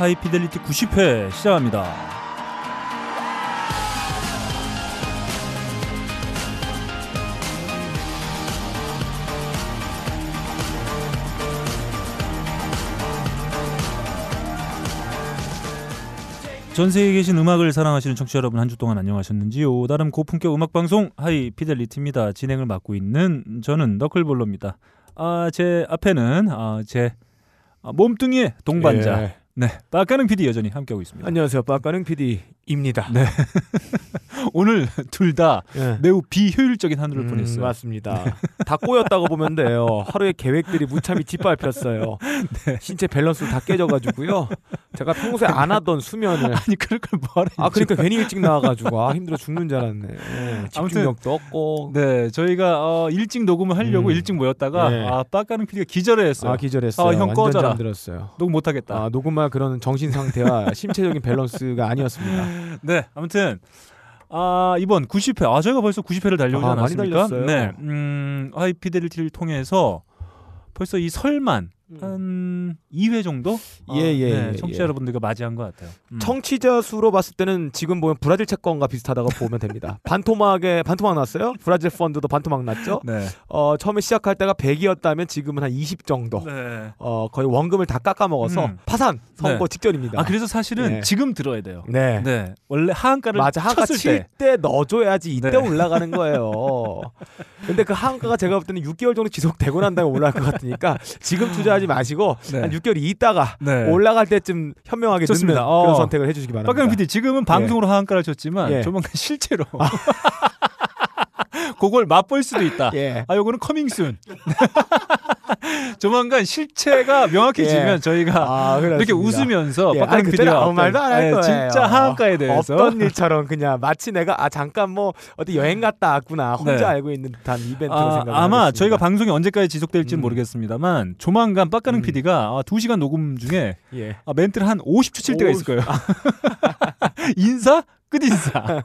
하이피델리티 90회 시작합니다. 전 세계에 계신 음악을 사랑하시는 청취자 여러분 한 주 동안 안녕하셨는지요? 나름 고품격 음악 방송 하이 피델리티입니다. 진행을 맡고 있는 저는 너클볼로입니다. 아, 제 앞에는 아, 제 아, 몸뚱이의 동반자 예. 네, 빠까능 PD 여전히 함께하고 있습니다. 안녕하세요. 빠까능 PD 입니다. 네. 오늘 둘다 예. 매우 비효율적인 하루를 음, 보냈어요. 맞습니다. 다 꼬였다고 보면 돼요. 하루의 계획들이 무참히 짓밟혔어요. 네. 신체 밸런스 다 깨져가지고요. 제가 평소에 안 하던 수면을 아니 그럴 걸 뭐라 아 그러니까 괜히 일찍 나와가지고 아 힘들어 죽는 줄 알았네. 예, 집중력도 없고. 네, 저희가 어, 일찍 녹음을 하려고 음. 일찍 모였다가 네. 아, 빠까능 PD가 기절을 했어요. 아 기절했어요. 아, 형 완전 꺼져라. 잠들었어요. 녹음 못 하겠다. 아 녹음할 그런 정신 상태와 심체적인 밸런스가 아니었습니다. 네, 아무튼 아 이번 90회 아 저희가 벌써 90회를 달려오지 아, 않았습니까? 달렸어요. 네, 음 하이피델리티를 통해서 벌써 이 설만 한 2회 정도 음. 예, 예, 네, 예, 청취자 예. 여러분들과 맞이한 것 같아요. 음. 청취자 수로 봤을 때는 지금 보면 브라질 채권과 비슷하다고 보면 됩니다. 반토막에 반토막 났어요? 브라질 펀드도 반토막 났죠? 네, 어, 처음에 시작할 때가 100이었다면 지금은 한 20 정도. 네. 어, 거의 원금을 다 깎아 먹어서 음. 파산 네. 직전입니다. 아 그래서 사실은 네. 지금 들어야 돼요. 네. 네, 원래 하한가를 맞아. 한가 쳤을 칠 때. 때 넣어줘야지 이때 네. 올라가는 거예요. 근데 그 한가가 제가 볼 때는 6개월 정도 지속되고 난 다음에 올라갈 것 같으니까 지금 투자 하지 마시고 네. 한 6개월이 있다가 네. 올라갈 때쯤 현명하게 좋습니다. 듣는 그런 어. 선택을 해주시기 바랍니다. 박강 PD 지금은 방송으로 하한가를 쳤지만 예. 조만간 실제로 그걸 맛볼 수도 있다. 예. 아 요거는 커밍순. 조만간 실체가 명확해지면 예. 저희가 아, 이렇게. 웃으면서 예, 아니, 그때는 아무 말도 안 할 거예요. 진짜 하한가에 대해서 없던 일처럼 그냥 마치 내가 아 잠깐 뭐 어디 여행 갔다 왔구나 혼자 네. 알고 있는 듯한 이벤트로 아, 생각을 아마 하겠습니다. 저희가 방송이 언제까지 지속될지는 음. 모르겠습니다만 조만간 빡가는 음. PD가 아, 2시간 녹음 중에 예. 아, 멘트를 한 50초 칠 때가 오, 있을 거예요. 인사? 끝인사.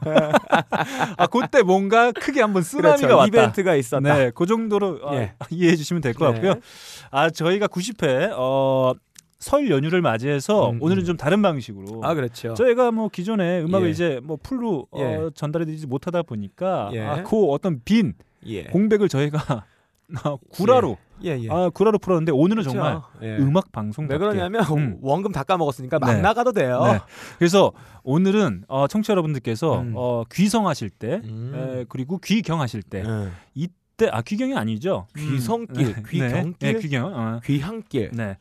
아, 그때 뭔가 크게 한번 쓰나미가 그렇죠. 왔다. 이벤트가 있었다. 네, 그 정도로 아, 예. 이해해 주시면 될것 네. 같고요. 아, 저희가 90회 어, 설 연휴를 맞이해서 음, 오늘은 음. 좀 다른 방식으로 아 그렇죠. 저희가 뭐 기존에 음악을 예. 이제 뭐 풀로 어, 예. 전달해드리지 못하다 보니까 예. 아, 그 어떤 빈 예. 공백을 저희가 아, 구라로 예, 예. 아, 구라로 풀었는데 오늘은 그렇죠. 정말 예. 음악 방송 왜 그러냐면 음. 원금 다 까먹었으니까 막 네. 나가도 돼요. 네. 그래서 오늘은 어, 청취자 여러분들께서 음. 어, 귀성하실 때 음. 에, 그리고 귀경하실 때 예. 이때 아 귀경이 아니죠 귀성길, 네. 귀경길? 네, 네, 귀경 어. 귀향길. 네.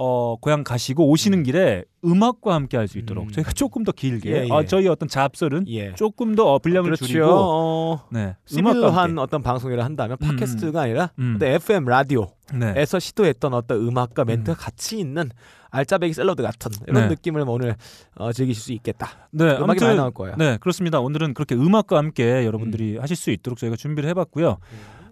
어, 고향 가시고 오시는 길에 음악과 함께 할 수 있도록 음. 저희가 조금 더 길게 예, 예. 어, 저희 어떤 잡설은 예. 조금 더 어, 분량을 그렇죠. 줄이고 어, 네. 시밀한 어떤 방송이라 한다면 음, 팟캐스트가 아니라 음. 어떤 FM 라디오에서 네. 시도했던 어떤 음악과 멘트가 같이 있는 알짜배기 샐러드 같은 이런 네. 느낌을 오늘 어, 즐기실 수 있겠다. 네, 음악이 아무튼 많이 나올 거예요. 네, 그렇습니다. 오늘은 그렇게 음악과 함께 여러분들이 하실 수 있도록 저희가 준비를 해봤고요.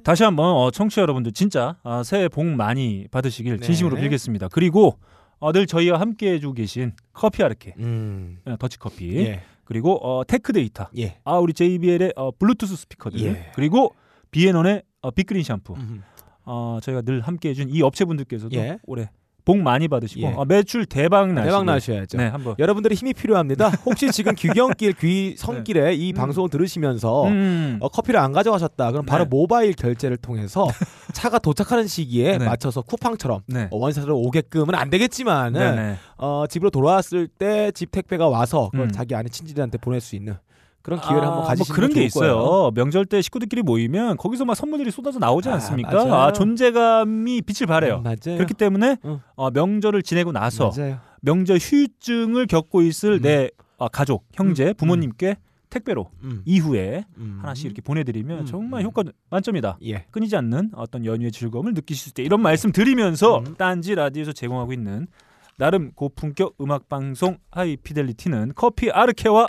다시 한번 어, 청취자 여러분들 진짜 아, 새해 복 많이 받으시길 네. 진심으로 빌겠습니다. 그리고 어, 늘 저희와 함께 해주고 계신 커피 아르케, 음. 어, 더치커피, 예. 그리고 어, 테크 데이터, 예. 아 우리 JBL의 어, 블루투스 스피커들, 예. 그리고 비앤원의 어, 빅그린 샴푸, 음. 어, 저희가 늘 함께 해준 이 업체분들께서도 예. 올해 복 많이 받으시고 예. 어, 매출 대박 나시고 대박 나셔야죠. 네, 한번 여러분들의 힘이 필요합니다. 혹시 지금 귀경길, 귀성길에 이 음. 방송을 들으시면서 음. 어, 커피를 안 가져가셨다. 그럼 바로 네. 모바일 결제를 통해서 차가 도착하는 시기에 네. 맞춰서 쿠팡처럼 네. 어, 원샷으로 오게끔은 안 되겠지만은 네, 네. 어, 집으로 돌아왔을 때 집 택배가 와서 그걸 음. 자기 아는 친지들한테 보낼 수 있는 그런 기회를 아, 한번 뭐 가지시면 그런 게 좋을 거예요. 있어요. 명절 때 식구들끼리 모이면 거기서 막 선물들이 쏟아져 나오지 아, 않습니까? 아, 존재감이 빛을 발해요. 음, 맞아요. 그렇기 때문에 응. 어, 명절을 지내고 나서 맞아요. 명절 휴증을 겪고 있을 음. 내 아, 가족, 형제, 음, 부모님께 택배로 음. 이후에 음. 하나씩 이렇게 보내드리면 음, 정말 음. 효과 만점이다. 예. 끊이지 않는 어떤 연휴의 즐거움을 느끼실 수 있다. 이런 말씀 드리면서 음. 딴지 라디오에서 제공하고 있는 나름 고품격 음악 방송 하이피델리티는 커피 아르케와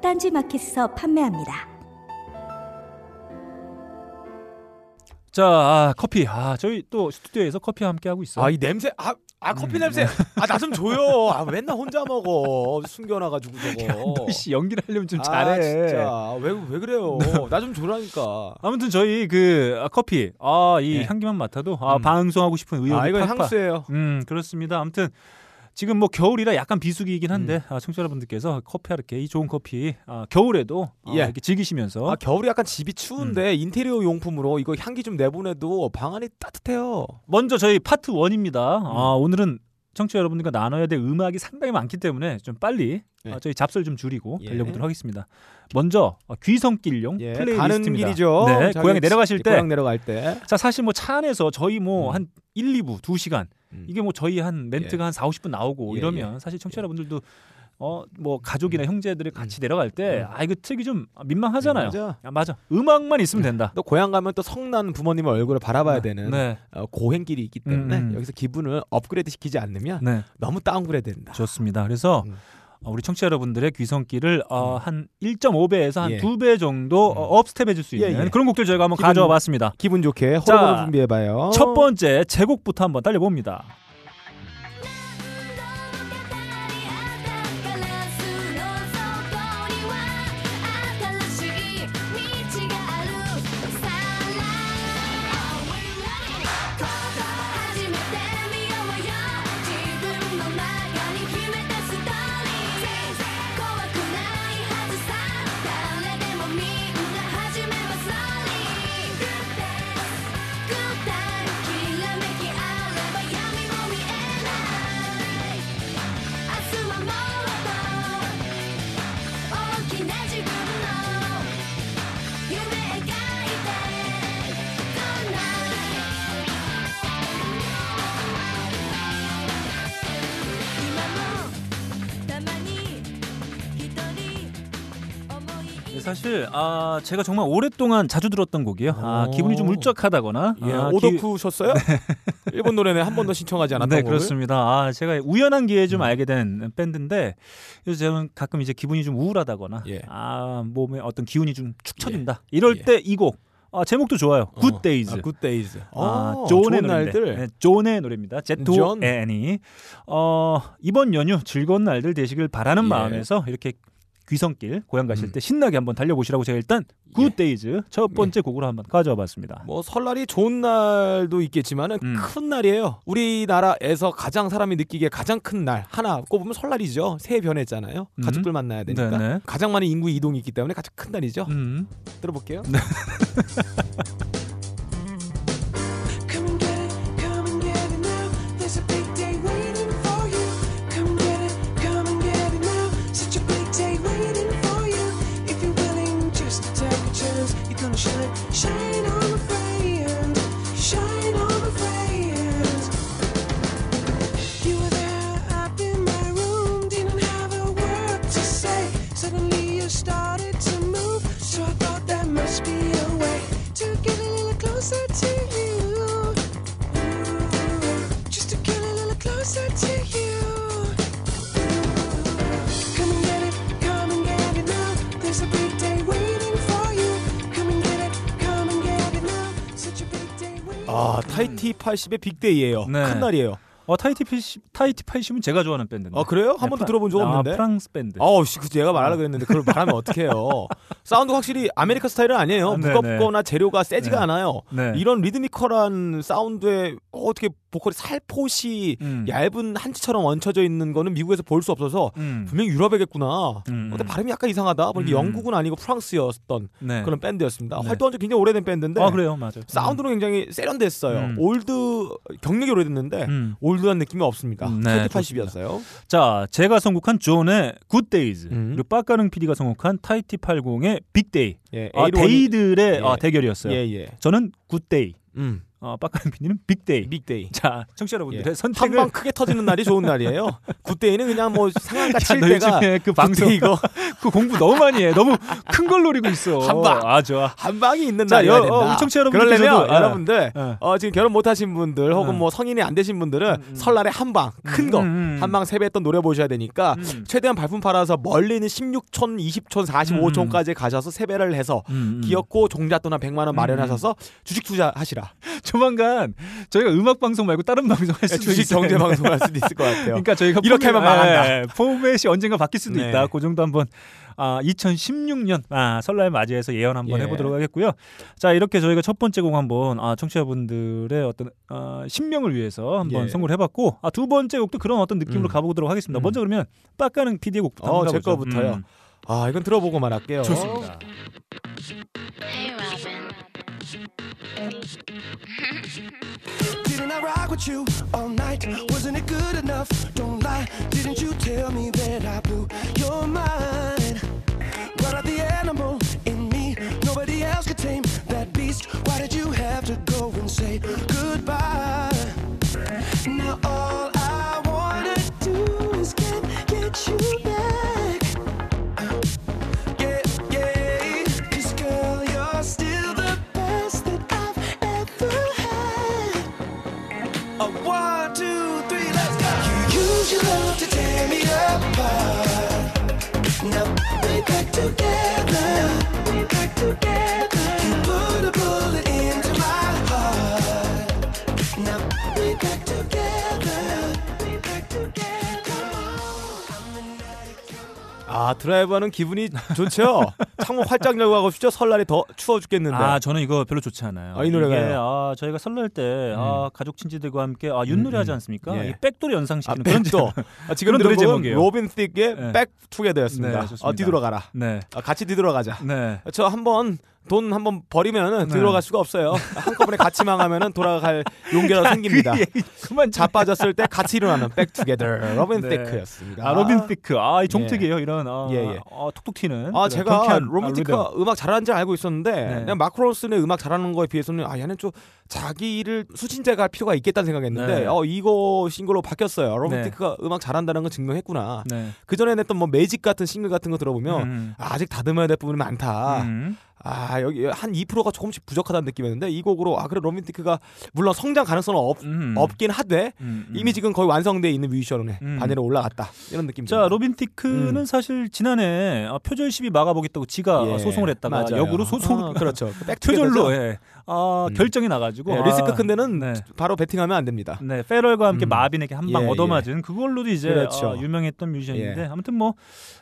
딴지 마켓에서 판매합니다. 자, 아, 커피. 아, 저희 또 스튜디오에서 커피 함께 하고 있어요. 아 이 냄새 아, 아 커피 음. 냄새 아 나 좀 줘요 아 맨날 혼자 먹어 숨겨놔 가지고 저거 너 씨, 연기를 하려면 좀 아, 잘해. 진짜 왜왜 그래요 나 좀 줘라니까 아무튼 저희 그 아, 커피 아 이 네. 향기만 맡아도 아 음. 방송하고 싶은 의욕이 아 이건 팍팍. 향수예요 음 그렇습니다. 아무튼 지금 뭐 겨울이라 약간 비수기이긴 한데 아, 청취자 여러분들께서 커피 하르케 이 좋은 커피 아, 겨울에도 아, 예. 이렇게 즐기시면서 아 겨울이 약간 집이 음. 추운데 인테리어 용품으로 이거 향기 좀 내보내도 방 안이 따뜻해요 먼저 저희 파트 1입니다. 음. 아, 오늘은 청취자 여러분들과 나눠야 될 음악이 상당히 많기 때문에 좀 빨리 예. 아, 저희 잡설 좀 줄이고 예. 달려보도록 하겠습니다. 먼저 어, 귀성길용 예, 플레이리스트입니다. 가는 길이죠 네, 고향에 내려가실 때 고향 내려갈 때 자, 사실 뭐 차 안에서 저희 뭐 음. 한 1, 2부, 2시간 음. 이게 뭐 저희 한 멘트가 한 4, 50분 나오고 예, 이러면 사실 청취자 여러분들도 어 뭐 가족이나 형제들이 같이 음. 내려갈 때 음. 아 이거 틀기 좀 민망하잖아요. 맞아. 아, 맞아. 음악만 있으면 된다. 또 고향 가면 또 성난 부모님의 얼굴을 바라봐야 되는 네. 어, 고행길이 있기 때문에 음, 음. 여기서 기분을 업그레이드 시키지 않으면 네. 너무 다운그레이드 된다. 좋습니다. 그래서 음. 어, 우리 청취자 여러분들의 귀성길을 어, 음. 한 1.5배에서 한 예. 2배 정도 음. 어, 업스텝 해 줄 수 있는 예, 예. 그런 곡들 저희가 한번 기분- 가져와 봤습니다. 기분 좋게 자, 호러를 준비해 봐요. 첫 번째 제곡부터 한번 달려 봅니다. 네, 사실 아 제가 정말 오랫동안 자주 들었던 곡이에요. 아 오. 기분이 좀 울적하다거나 예, 아, 기- 오덕후셨어요? 일본 노래는 한 번도 신청하지 않았던 네? 그렇습니다. 아 제가 우연한 기회에 좀 음. 알게 된 밴드인데 그래서 저는 가끔 이제 기분이 좀 우울하다거나 예. 아 몸에 어떤 기운이 좀 축 처진다 이럴 예. 때 이 곡 아, 제목도 좋아요. 어. Good Days. 아, Good Days. 아, 어, 좋은. 날들. 네, ZONE의 노래입니다. ZONE. Z O N E. 어, 이번 연휴 즐거운 날들 되시길 바라는 예. 마음에서 이렇게 귀성길 고향 가실 음. 때 신나게 한번 달려보시라고 제가 일단 Good Days 첫 번째 곡으로 한번 가져와 봤습니다. 뭐 설날이 좋은 날도 있겠지만은 음. 큰 날이에요. 우리나라에서 가장 사람이 느끼기에 가장 큰 날 하나 꼽으면 설날이죠. 새해 변했잖아요. 음. 가족들 만나야 되니까 네네. 가장 많은 인구 이동이 있기 때문에 가장 큰 날이죠. 음. 들어볼게요. shine, shine shine. You were there up in my room, didn't have a word to say. Suddenly you started to move, so I thought that must be a way to get a little closer to you. Just to get a little closer to you. 아 Tahiti 80의 Big Day예요. 네. 큰 날이에요. 어 Tahiti 80 Tahiti 80은 제가 좋아하는 밴드인데. 아 그래요? 한 네, 번도 들어본 적 없는데. 아, 프랑스 밴드. 어우, 씨, 그 제가 말하려고 그랬는데 그걸 말하면 어떡해요. 사운드 확실히 아메리카 스타일은 아니에요. 아, 네, 무겁거나 재료가 세지가 네. 않아요. 네. 이런 리드미컬한 사운드에 어떻게 보컬이 살포시 음. 얇은 한치처럼 얹혀져 있는 거는 미국에서 볼 수 없어서 음. 분명히 유럽이겠구나. 음. 근데 발음이 약간 이상하다. 보니까 음. 영국은 아니고 프랑스였던 네. 그런 밴드였습니다. 네. 활동한 지 굉장히 오래된 밴드인데 아 그래요, 맞아요. 사운드는 굉장히 세련됐어요. 음. 올드 경력이 오래됐는데 음. 올드한 느낌이 없습니다. 음, 네, 80이었어요. 자, 제가 선곡한 ZONE의 음. 그리고 빠까릉 PD가 선곡한 Tahiti 80의 Big Day. 예, 아, Day들의 예. 아, 대결이었어요. 예, 예. 저는 Day. 음. 어, 빠까릉 PD는 Day. Big Day. 자, 청취자 여러분들의 예. 선택을 한방 크게 터지는 날이 좋은 날이에요. Good Day는 그냥 뭐 상한가 자, 칠너 때가 그 방송 이거 그 공부 너무 많이 해. 너무 큰 걸 노리고 있어. 한 방. 아 좋아. 한 방이 있는 자, 날이어야 여- 된다. 어, 우리 청취자 여러분들께서도, 그러려면 예. 여러분들 예. 어, 지금 결혼 못 하신 분들 혹은 음. 뭐 성인이 안 되신 분들은 음. 설날에 한방 큰거한 음, 음. 방 세배했던 노래 보셔야 되니까 음. 최대한 발품 팔아서 멀리는 16촌, 20촌, 45촌까지 가셔서 세배를 해서 음, 음. 기업고 종잣돈 한 100만 원 마련하셔서 주식 투자하시라. 조만간 저희가 음악 방송 말고 다른 방송 할 수도 주식 있어요. 경제 방송 할 수도 있을 것 같아요. 그러니까 저희가 이렇게 하면 망한다. 예, 포맷이 언젠가 바뀔 수도 네. 있다. 그 정도 한번 아, 2016년 아, 설날 맞이해서 예언 한번 예. 해보도록 하겠고요. 자 이렇게 저희가 첫 번째 곡 한번 아, 청취자분들의 어떤 아, 신명을 위해서 한번 예. 선곡을 해봤고 아, 두 번째 곡도 그런 어떤 느낌으로 음. 가보도록 하겠습니다. 음. 먼저 그러면 빡가는 PD의 곡부터 어, 한번 제 가보죠. 거부터요. 음, 아, 이건 들어보고만 할게요. 좋습니다. Hey Robin. Didn't I rock with you all night? Wasn't it good enough? Don't lie. Didn't you tell me that I blew your mind? Brought out the animal in me. Nobody else could tame that beast. Why did you have to go and say goodbye? Now all I wanna do is get get you back. 아, 드라이브하는 기분이 좋죠? 창문 활짝 열고 가고 싶죠? 설날이 더 추워 죽겠는데. 아 저는 이거 별로 좋지 않아요. 아, 이 노래가요? 아 저희가 설날 때 아, 가족 친지들과 함께 아 윷놀이 음, 하지 음. 않습니까? 예. 이 백도를 연상시키는 아, 백도. 아, 지금 그런 노래 제목이에요. 로빈 티크의 네. Back Together였습니다. 네. 어, 뒤돌아가라. 네. 아, 같이 뒤돌아가자. 네. 저 한번 돈 한번 버리면은 네. 뒤돌아갈 수가 없어요. 한꺼번에 같이 망하면은 돌아갈 용기가 생깁니다. 그 그만 좀 자빠졌을 때 같이 일어나는 Back Together 로빈 네. 티크였습니다. 아 로빈 티크 아이 종특이에요 이런 아, 예, 예. 아, 톡톡 튀는 아 제가 로빈 아, 티크가 리듬. 음악 잘하는지 알고 있었는데 네. 그냥 마크로스의 음악 잘하는 거에 비해서는 아 얘는 좀 자기를 할 필요가 있겠다는 생각했는데 네. 어 이거 싱글로 바뀌었어요. 로빈 네. 티크가 음악 잘한다는 걸 증명했구나. 네. 그 전에 냈던 뭐 매직 같은 싱글 같은 거 들어보면 음. 아 직 다듬어야 될 부분이 많다. 음. 아 여기 한 2%가 조금씩 부족하다는 느낌이었는데 이 곡으로 아 그래 로빈 티크가 물론 성장 가능성은 없, 음. 없긴 하되 음, 음. 이미 지금 거의 완성돼 있는 뮤지션에 음. 반열에 올라갔다 이런 느낌이죠. 자 로빈 티크는 음. 사실 지난해 아, 표절 시비 막아보겠다고 지가 예, 소송을 했다가 맞아요. 역으로 소송 어, 그렇죠. 그 표절로. 예. 아, 음. 결정이 나가지고 네, 아, 리스크 큰 데는 네. 바로 베팅하면 안 됩니다. 네, 페럴과 함께 음. 마빈에게 한방 예, 얻어맞은 그걸로도 이제 그렇죠. 아, 유명했던 뮤지션인데 예. 아무튼 뭐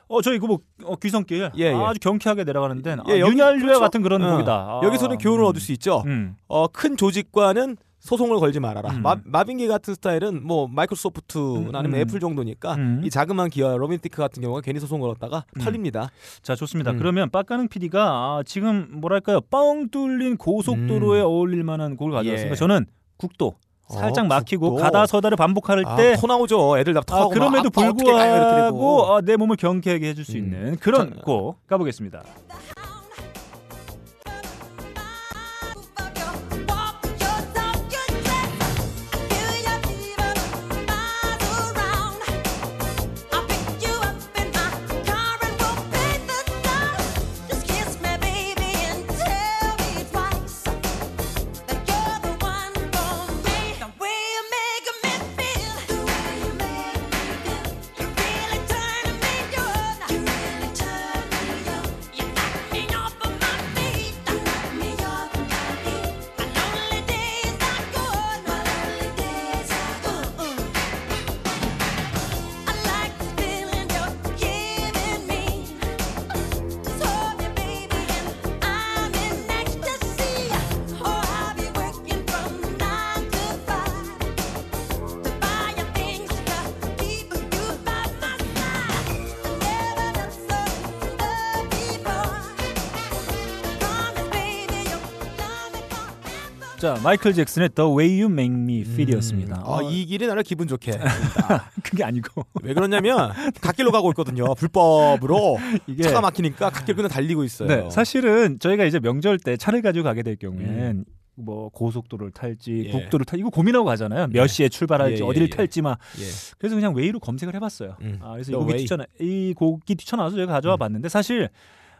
어, 저 이거 뭐 어, 귀성길 예, 예. 아주 경쾌하게 내려가는데 아, 예, 윤활유와 그렇죠. 같은 그런 어. 곡이다. 아, 여기서는 교훈을 음. 얻을 수 있죠. 음. 어, 큰 조직과는 소송을 걸지 말아라. 음. 마, 마빈 게이 같은 스타일은 뭐 마이크로소프트 아니면 음. 애플 정도니까 음. 이 자그마한 기업 로빈 티크 같은 경우가 괜히 소송 걸었다가 음. 털립니다. 자 좋습니다. 음. 그러면 빡가능 PD가 아, 지금 뭐랄까요 뻥 뚫린 고속도로에 음. 어울릴 만한 곡을 가져왔습니다. 예. 저는 국도 살짝 어, 막히고 국도. 가다 서다를 반복할 아, 때 토 나오죠. 애들 다 아, 토하고 그럼에도 막, 아, 되고. 불구하고 아, 내 몸을 경쾌하게 해줄 수 음. 있는 그런 자, 곡 가보겠습니다. 마이클 잭슨의 The Way You Make Me Feel이었습니다. 아, 이 길이 나를 기분 좋게. 그게 아니고 왜 그러냐면 갓길로 가고 있거든요. 불법으로 이게 차가 막히니까 갓길 그냥 달리고 있어요. 네, 사실은 저희가 이제 명절 때 차를 가지고 가게 될 경우엔 뭐 고속도로를 탈지 예. 국도를 탈 이거 고민하고 가잖아요. 몇 예. 시에 출발할지 예, 예, 어디를 예. 탈지 막 예. 그래서 그냥 way로 검색을 해봤어요. 음. 아, 그래서 이 곡이 Way. 뛰쳐나 이 곡이 뛰쳐나와서 제가 가져와 음. 봤는데 사실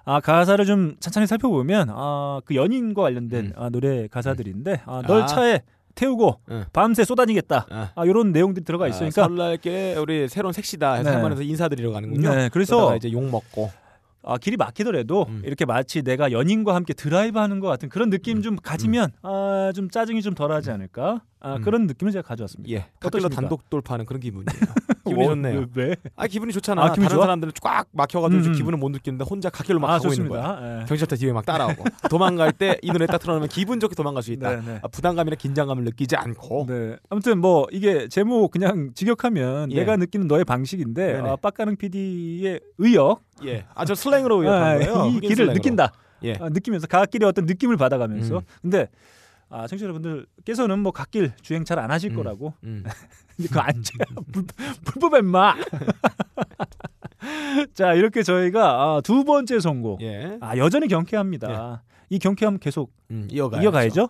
아 가사를 좀 찬찬히 살펴보면 아 그 연인과 관련된 음. 아, 노래 가사들인데 아, 널 아. 차에 태우고 응. 밤새 쏘다니겠다. 아. 아 이런 내용들이 들어가 있으니까 아, 설날께 우리 새로운 색시다 해서 네. 할머니에서 인사드리러 가는군요. 네, 그래서 이제 욕 먹고 아, 길이 막히더라도 음. 이렇게 마치 내가 연인과 함께 드라이브하는 것 같은 그런 느낌 좀 가지면 아, 좀 짜증이 좀 덜하지 않을까? 아, 음. 그런 느낌을 제가 가져왔습니다. 예. 어떠십니까? 단독 돌파하는 그런 기분이에요. 기분이 어, 좋네요. 왜? 왜? 아 기분이 좋잖아. 아, 기분이 다른 좋아? 사람들은 꽉 막혀가지고 음, 음. 기분을 못 느끼는데 혼자 갓길로 막 아, 가고 있는 거야. 좋습니다. 예. 경찰차 뒤에 막 따라오고 도망갈 때 이 노래 딱 틀어놓으면 기분 좋게 도망갈 수 있다. 네, 네. 아, 부담감이나 긴장감을 느끼지 않고 네. 아무튼 뭐 이게 제목 그냥 직역하면 예. 내가 느끼는 너의 방식인데 네네. 아, 빡가능 PD의 의역 예. 아저 슬랭으로 아, 의역한 거예요. 이 길을 슬랭으로. 느낀다. 예. 아, 느끼면서 갓길의 어떤 느낌을 받아가면서 음. 근데 아, 청취자 여러분들께서는 뭐 갓길 주행 잘 안 하실 음. 거라고 음. 근데 그거 안 돼. 불- 불법에 마. 자 이렇게 저희가 아, 두 번째 선곡. 예. 아 여전히 경쾌합니다. 이 경쾌함 계속 음, 이어가야죠. 이어가야죠.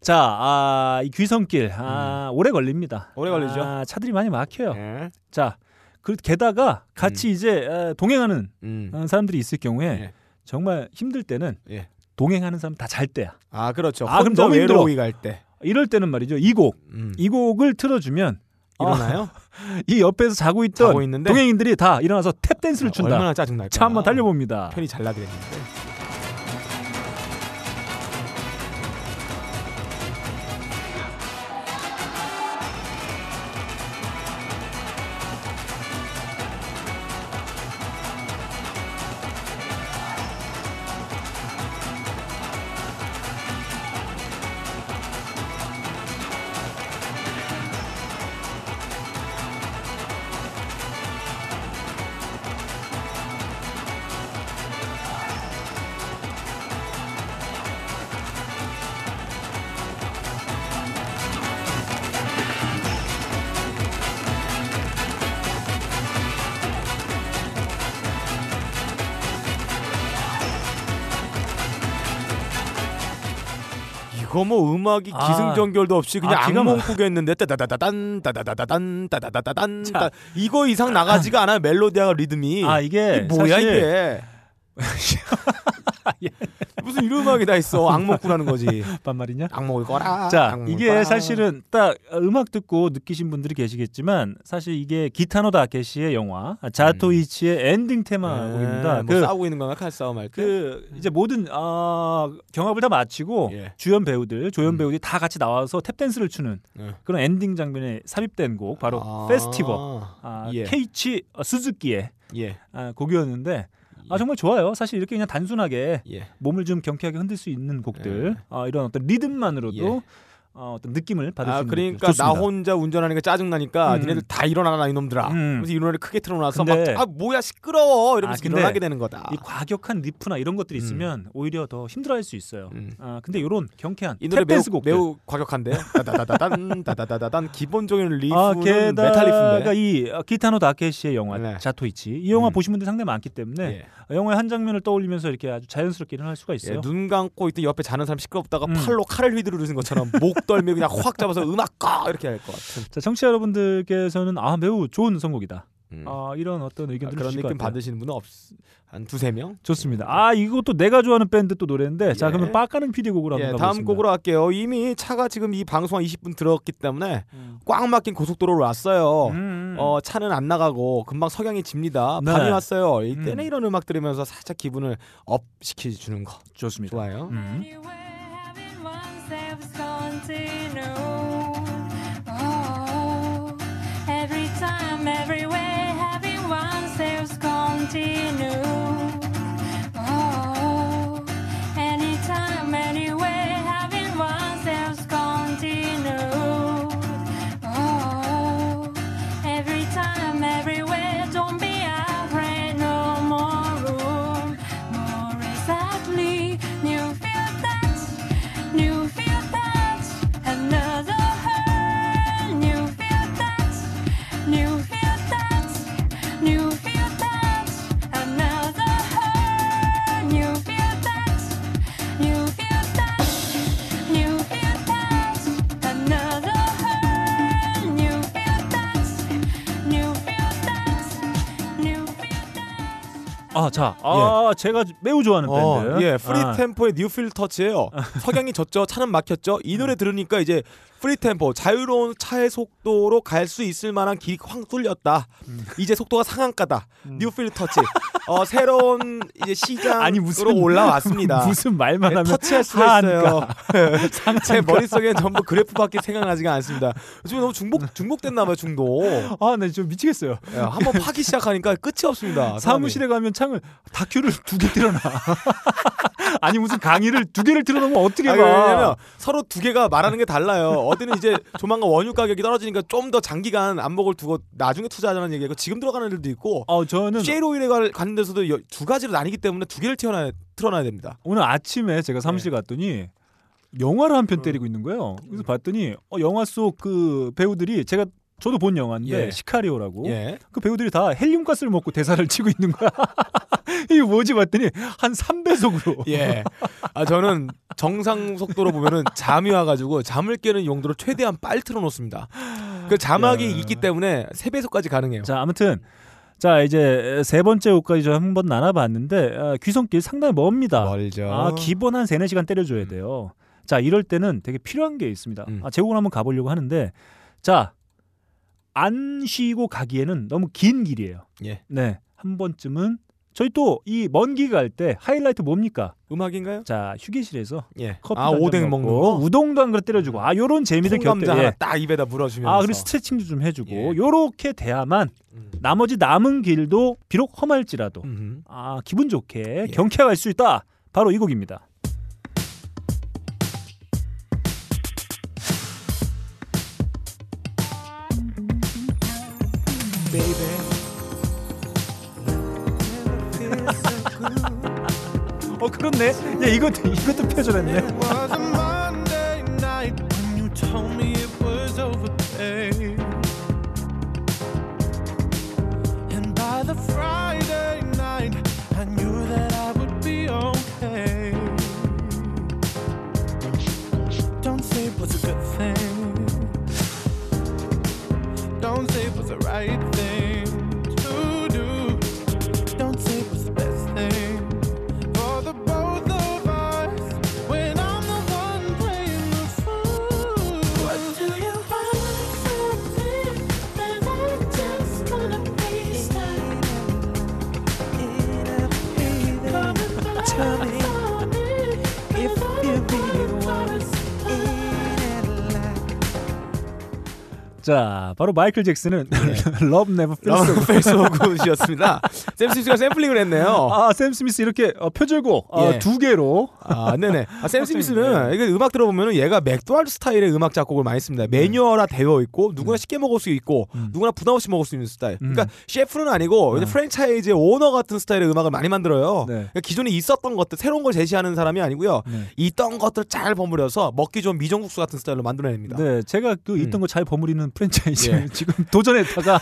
자, 아, 이 귀성길 아, 오래 걸립니다. 오래 걸리죠. 아, 차들이 많이 막혀요. 예. 자, 그 게다가 같이 이제 아, 동행하는 음. 어, 사람들이 있을 경우에 예. 정말 힘들 때는 예. 동행하는 사람 다 잘 때야. 아 그렇죠. 아, 그럼 너무 힘들어. 갈 때. 이럴 때는 말이죠. 이 곡, 음. 이 곡을 틀어주면 일어나요? 이 옆에서 자고 있던 자고? 동행인들이 다 일어나서 탭 댄스를 춘다. 얼마나 짜증 날까. 차 한번 달려봅니다. 편히 잘 나게 됐는데. 이거 뭐 음악이 아. 기승전결도 없이 그냥 아, 기가 악몽 막- 꾸겠는데 따다다다단 따다다다단 따다다다단 자. 따- 이거 이상 나가지가 않아요 멜로디와 리듬이 아 이게 이게 뭐야 사실 이게 무슨 이런 음악이 다 있어 악몽 꾸라는 거지 반말이냐? 악몽을 꿔라 자 이게 꿔라. 사실은 딱 음악 듣고 느끼신 분들이 계시겠지만 사실 이게 기타노 다케시의 영화 자토이치의 엔딩 테마곡입니다. 음. 뭐 그, 싸우고 있는 건가 칼싸움 할 때 그 이제 모든 아, 경합을 다 마치고 예. 주연 배우들 조연 음. 배우들이 다 같이 나와서 탭 댄스를 추는 예. 그런 엔딩 장면에 삽입된 곡 바로 아. 페스티벌 아, 예. 케이치 수즈키의 예. 아, 곡이었는데 아 정말 좋아요. 사실 이렇게 그냥 단순하게 예. 몸을 좀 경쾌하게 흔들 수 있는 곡들 예. 아, 이런 어떤 리듬만으로도 예. 어, 어떤 느낌을 받을 수아 있는 그러니까. 나 좋습니다. 혼자 운전하는 게 짜증 나니까 음. 니네들 다 일어나라 이놈들아. 음. 그래서 이 노래를 크게 틀어놔서 근데- 막 아 뭐야 시끄러워 이러면서 아, 일어나게 되는 거다. 이 과격한 riff나 이런 것들이 음. 있으면 오히려 더 힘들어할 수 있어요. 음. 아 근데 이런 경쾌한 이 노래 매우, 곡들 매우 과격한데요. 다다다다단 다다다다단 기본적인 riff는 아, 게다가 메탈 riff인데. 이 어, 기타노 다케시의 영화 네. 자토이치 이 영화 음. 보신 분들 상당히 많기 때문에 예. 영화의 한 장면을 떠올리면서 이렇게 아주 자연스럽게 일어날 수가 있어요. 예, 눈 감고 있던 옆에 자는 사람 시끄럽다가 음. 팔로 칼을 휘두르는 것처럼 목 떨며 그냥 확 잡아서 음악 꺼 이렇게 할 것 같은. 자 청취자 여러분들께서는 아 매우 좋은 선곡이다. 음. 아 이런 어떤 아, 의견들 그런 느낌. 받으시는 분은 없. 한 두세 명. 좋습니다. 아 이것도 내가 좋아하는 밴드 또 노래인데 자 예. 그러면 빡가는 PD 곡으로 한번 예. 다음 곡으로 할게요. 이미 차가 지금 이 방송 한 20분 들었기 때문에 음. 꽉 막힌 고속도로로 왔어요. 음. 어 차는 안 나가고 금방 석양이 집니다. 네. 밤이 왔어요. 이때는 음. 이런 음악 들으면서 살짝 기분을 업 시켜주는 거 좋습니다. 좋아요. Oh, every time, everywhere, 아, 자, 아, 제가 매우 좋아하는 어, 밴드. 예, 프리 아, 템포의 New Field Touch예요. 석양이 졌죠, 차는 막혔죠. 이 노래 들으니까 이제 프리 템포, 자유로운 차의 속도로 갈 수 있을 만한 길이 확 뚫렸다. 음. 이제 속도가 상한가다. New Field Touch. 어, 새로운 이제 시장으로 아니, 무슨- 올라왔습니다. 무슨 말만 네, 하면 터치할 수가 있어요. 제 머릿속엔 전부 그래프밖에 생각나지가 않습니다. 요즘 너무 중복 중복됐나 봐요, 중독. 아, 네, 좀 미치겠어요. 야, 한번 파기 시작하니까 끝이 없습니다. 사무실에 가면 창을 다큐를 두 개 틀어놔. 아니 무슨 강의를 두 개를 틀어놓으면 어떻게 아, 봐? 왜냐면 서로 두 개가 말하는 게 달라요. 어디는 이제 조만간 원유 가격이 떨어지니까 좀 더 장기간 안목을 두고 나중에 투자하자는 얘기고 지금 들어가는 애들도 있고 어 저는 쉐일 오일에 가- 가는 데서도 여- 두 가지로 나뉘기 때문에 두 개를 튀어놔야 틀어놔야 됩니다. 오늘 아침에 제가 사무실 갔더니 영화를 한 편 때리고 있는 거예요. 그래서 봤더니 어, 영화 속 그 배우들이 제가 저도 본 영화인데 예. 시카리오라고 예. 그 배우들이 다 헬륨 가스를 먹고 대사를 치고 있는 거야. 이게 뭐지 봤더니 한 3배속으로. 예. 아 저는 정상 속도로 보면은 잠이 와가지고 잠을 깨는 용도로 최대한 빨리 틀어놓습니다. 그 자막이 야. 있기 때문에 세 배속까지 가능해요. 자 아무튼 자 이제 세 번째 옷까지 좀 한번 나눠봤는데 아, 귀성길 상당히 멉니다. 멀죠. 아 기본 한 세네 시간 때려줘야 돼요. 자 이럴 때는 되게 필요한 게 있습니다. 음. 아, 제공을 한번 가보려고 하는데 자 안 쉬고 가기에는 너무 긴 길이에요. 예. 네, 한 번쯤은 저희 또 이 먼 길 갈 때 하이라이트 뭡니까? 음악인가요? 자 휴게실에서 예. 커피 아 오뎅 먹는 먹고 거. 우동도 한 그릇 때려주고 아 요런 재미들 곁들여 하나 딱 입에다 물어주면서. 아 그리고 스트레칭도 좀 해주고 예. 요렇게 돼야만 음. 나머지 남은 길도 비록 험할지라도 음흠. 아 기분 좋게 예. 갈수 있다. 바로 이 곡입니다. 그렇네. 야 이것도 이것도 표절했네. 자 바로 마이클 잭슨은 Love Never Feels So 러브 Good. 페이스북이었습니다. 샘 스미스가 샘플링을 했네요. 아, 샘 스미스 이렇게 어, 표절곡 어, 예. 두 개로 아, 네네. 아, 샘. 스미스는 이게 음악 들어보면은 얘가 맥도날드 스타일의 음악 작곡을 많이 씁니다. 매뉴얼화 되어 있고 누구나 쉽게 먹을 수 있고 음. 누구나 부담 없이 먹을 수 있는 스타일. 음. 그러니까 셰프는 아니고 음. 프랜차이즈의 오너 같은 스타일의 음악을 많이 만들어요. 네. 그러니까 기존에 있었던 것들 새로운 걸 제시하는 사람이 아니고요. 네. 있던 것들 잘 버무려서 먹기 좋은 미정국수 같은 스타일로 만들어냅니다. 네, 제가 그 있던 음. 거잘 버무리는 프랜차이즈 예. 지금 도전했다가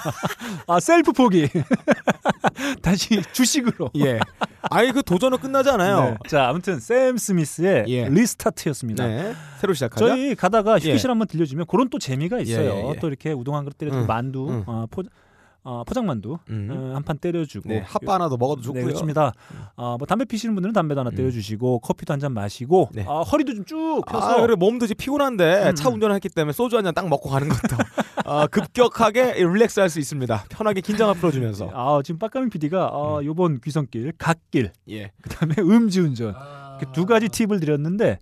아 셀프 포기 다시 주식으로. 예. 아니 그 도전은 끝나지 않아요. 네. 자, 아무튼 샘 스미스의 예. Restart였습니다. 네. 새로 시작하자. 저희 가다가 휴게실 예. 한번 들려주면 그런 또 재미가 있어요. 예, 예, 예. 또 이렇게 우동 한 그릇 때려주고 음, 만두, 음. 어, 포, 어, 포장만두 음. 어, 한판 때려주고. 네. 핫바 하나 더 먹어도 네, 좋고요. 그렇습니다. 어, 뭐 담배 피시는 분들은 담배도 하나 음. 때려주시고 커피도 한 잔 마시고 네. 아, 허리도 좀 쭉 펴서 아, 그래 몸도 이제 피곤한데 음, 차 음. 운전을 했기 때문에 소주 한 잔 딱 먹고 가는 것도 어, 급격하게 릴렉스 할 수 있습니다. 편하게 긴장을 풀어주면서. 아, 지금 빡가민 PD가 어, 요번 귀성길 갓길 예. 그다음에 음주운전 그두 가지 팁을 드렸는데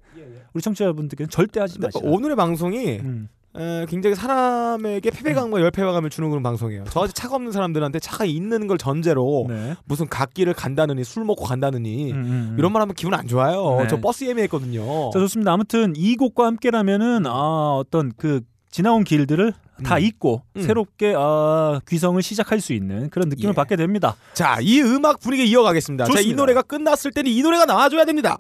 우리 청취자분들께는 절대 하지 마시라. 오늘의 방송이 음. 에, 굉장히 사람에게 패배감과 열패감을 주는 그런 방송이에요. 저같이 차가 없는 사람들한테 차가 있는 걸 전제로 네. 무슨 갓길을 간다느니 술 먹고 간다느니 음, 음, 음. 이런 말 하면 기분 안 좋아요. 네. 저 버스 예매했거든요. 자 좋습니다. 아무튼 이 곡과 함께라면은 아 어떤 그 지나온 길들을 다 음. 잊고 음. 새롭게 아, 귀성을 시작할 수 있는 그런 느낌을 예. 받게 됩니다. 자, 이 음악 분위기 이어가겠습니다. 자, 이 좋습니다. 노래가 끝났을 때는 이 노래가 나와줘야 됩니다.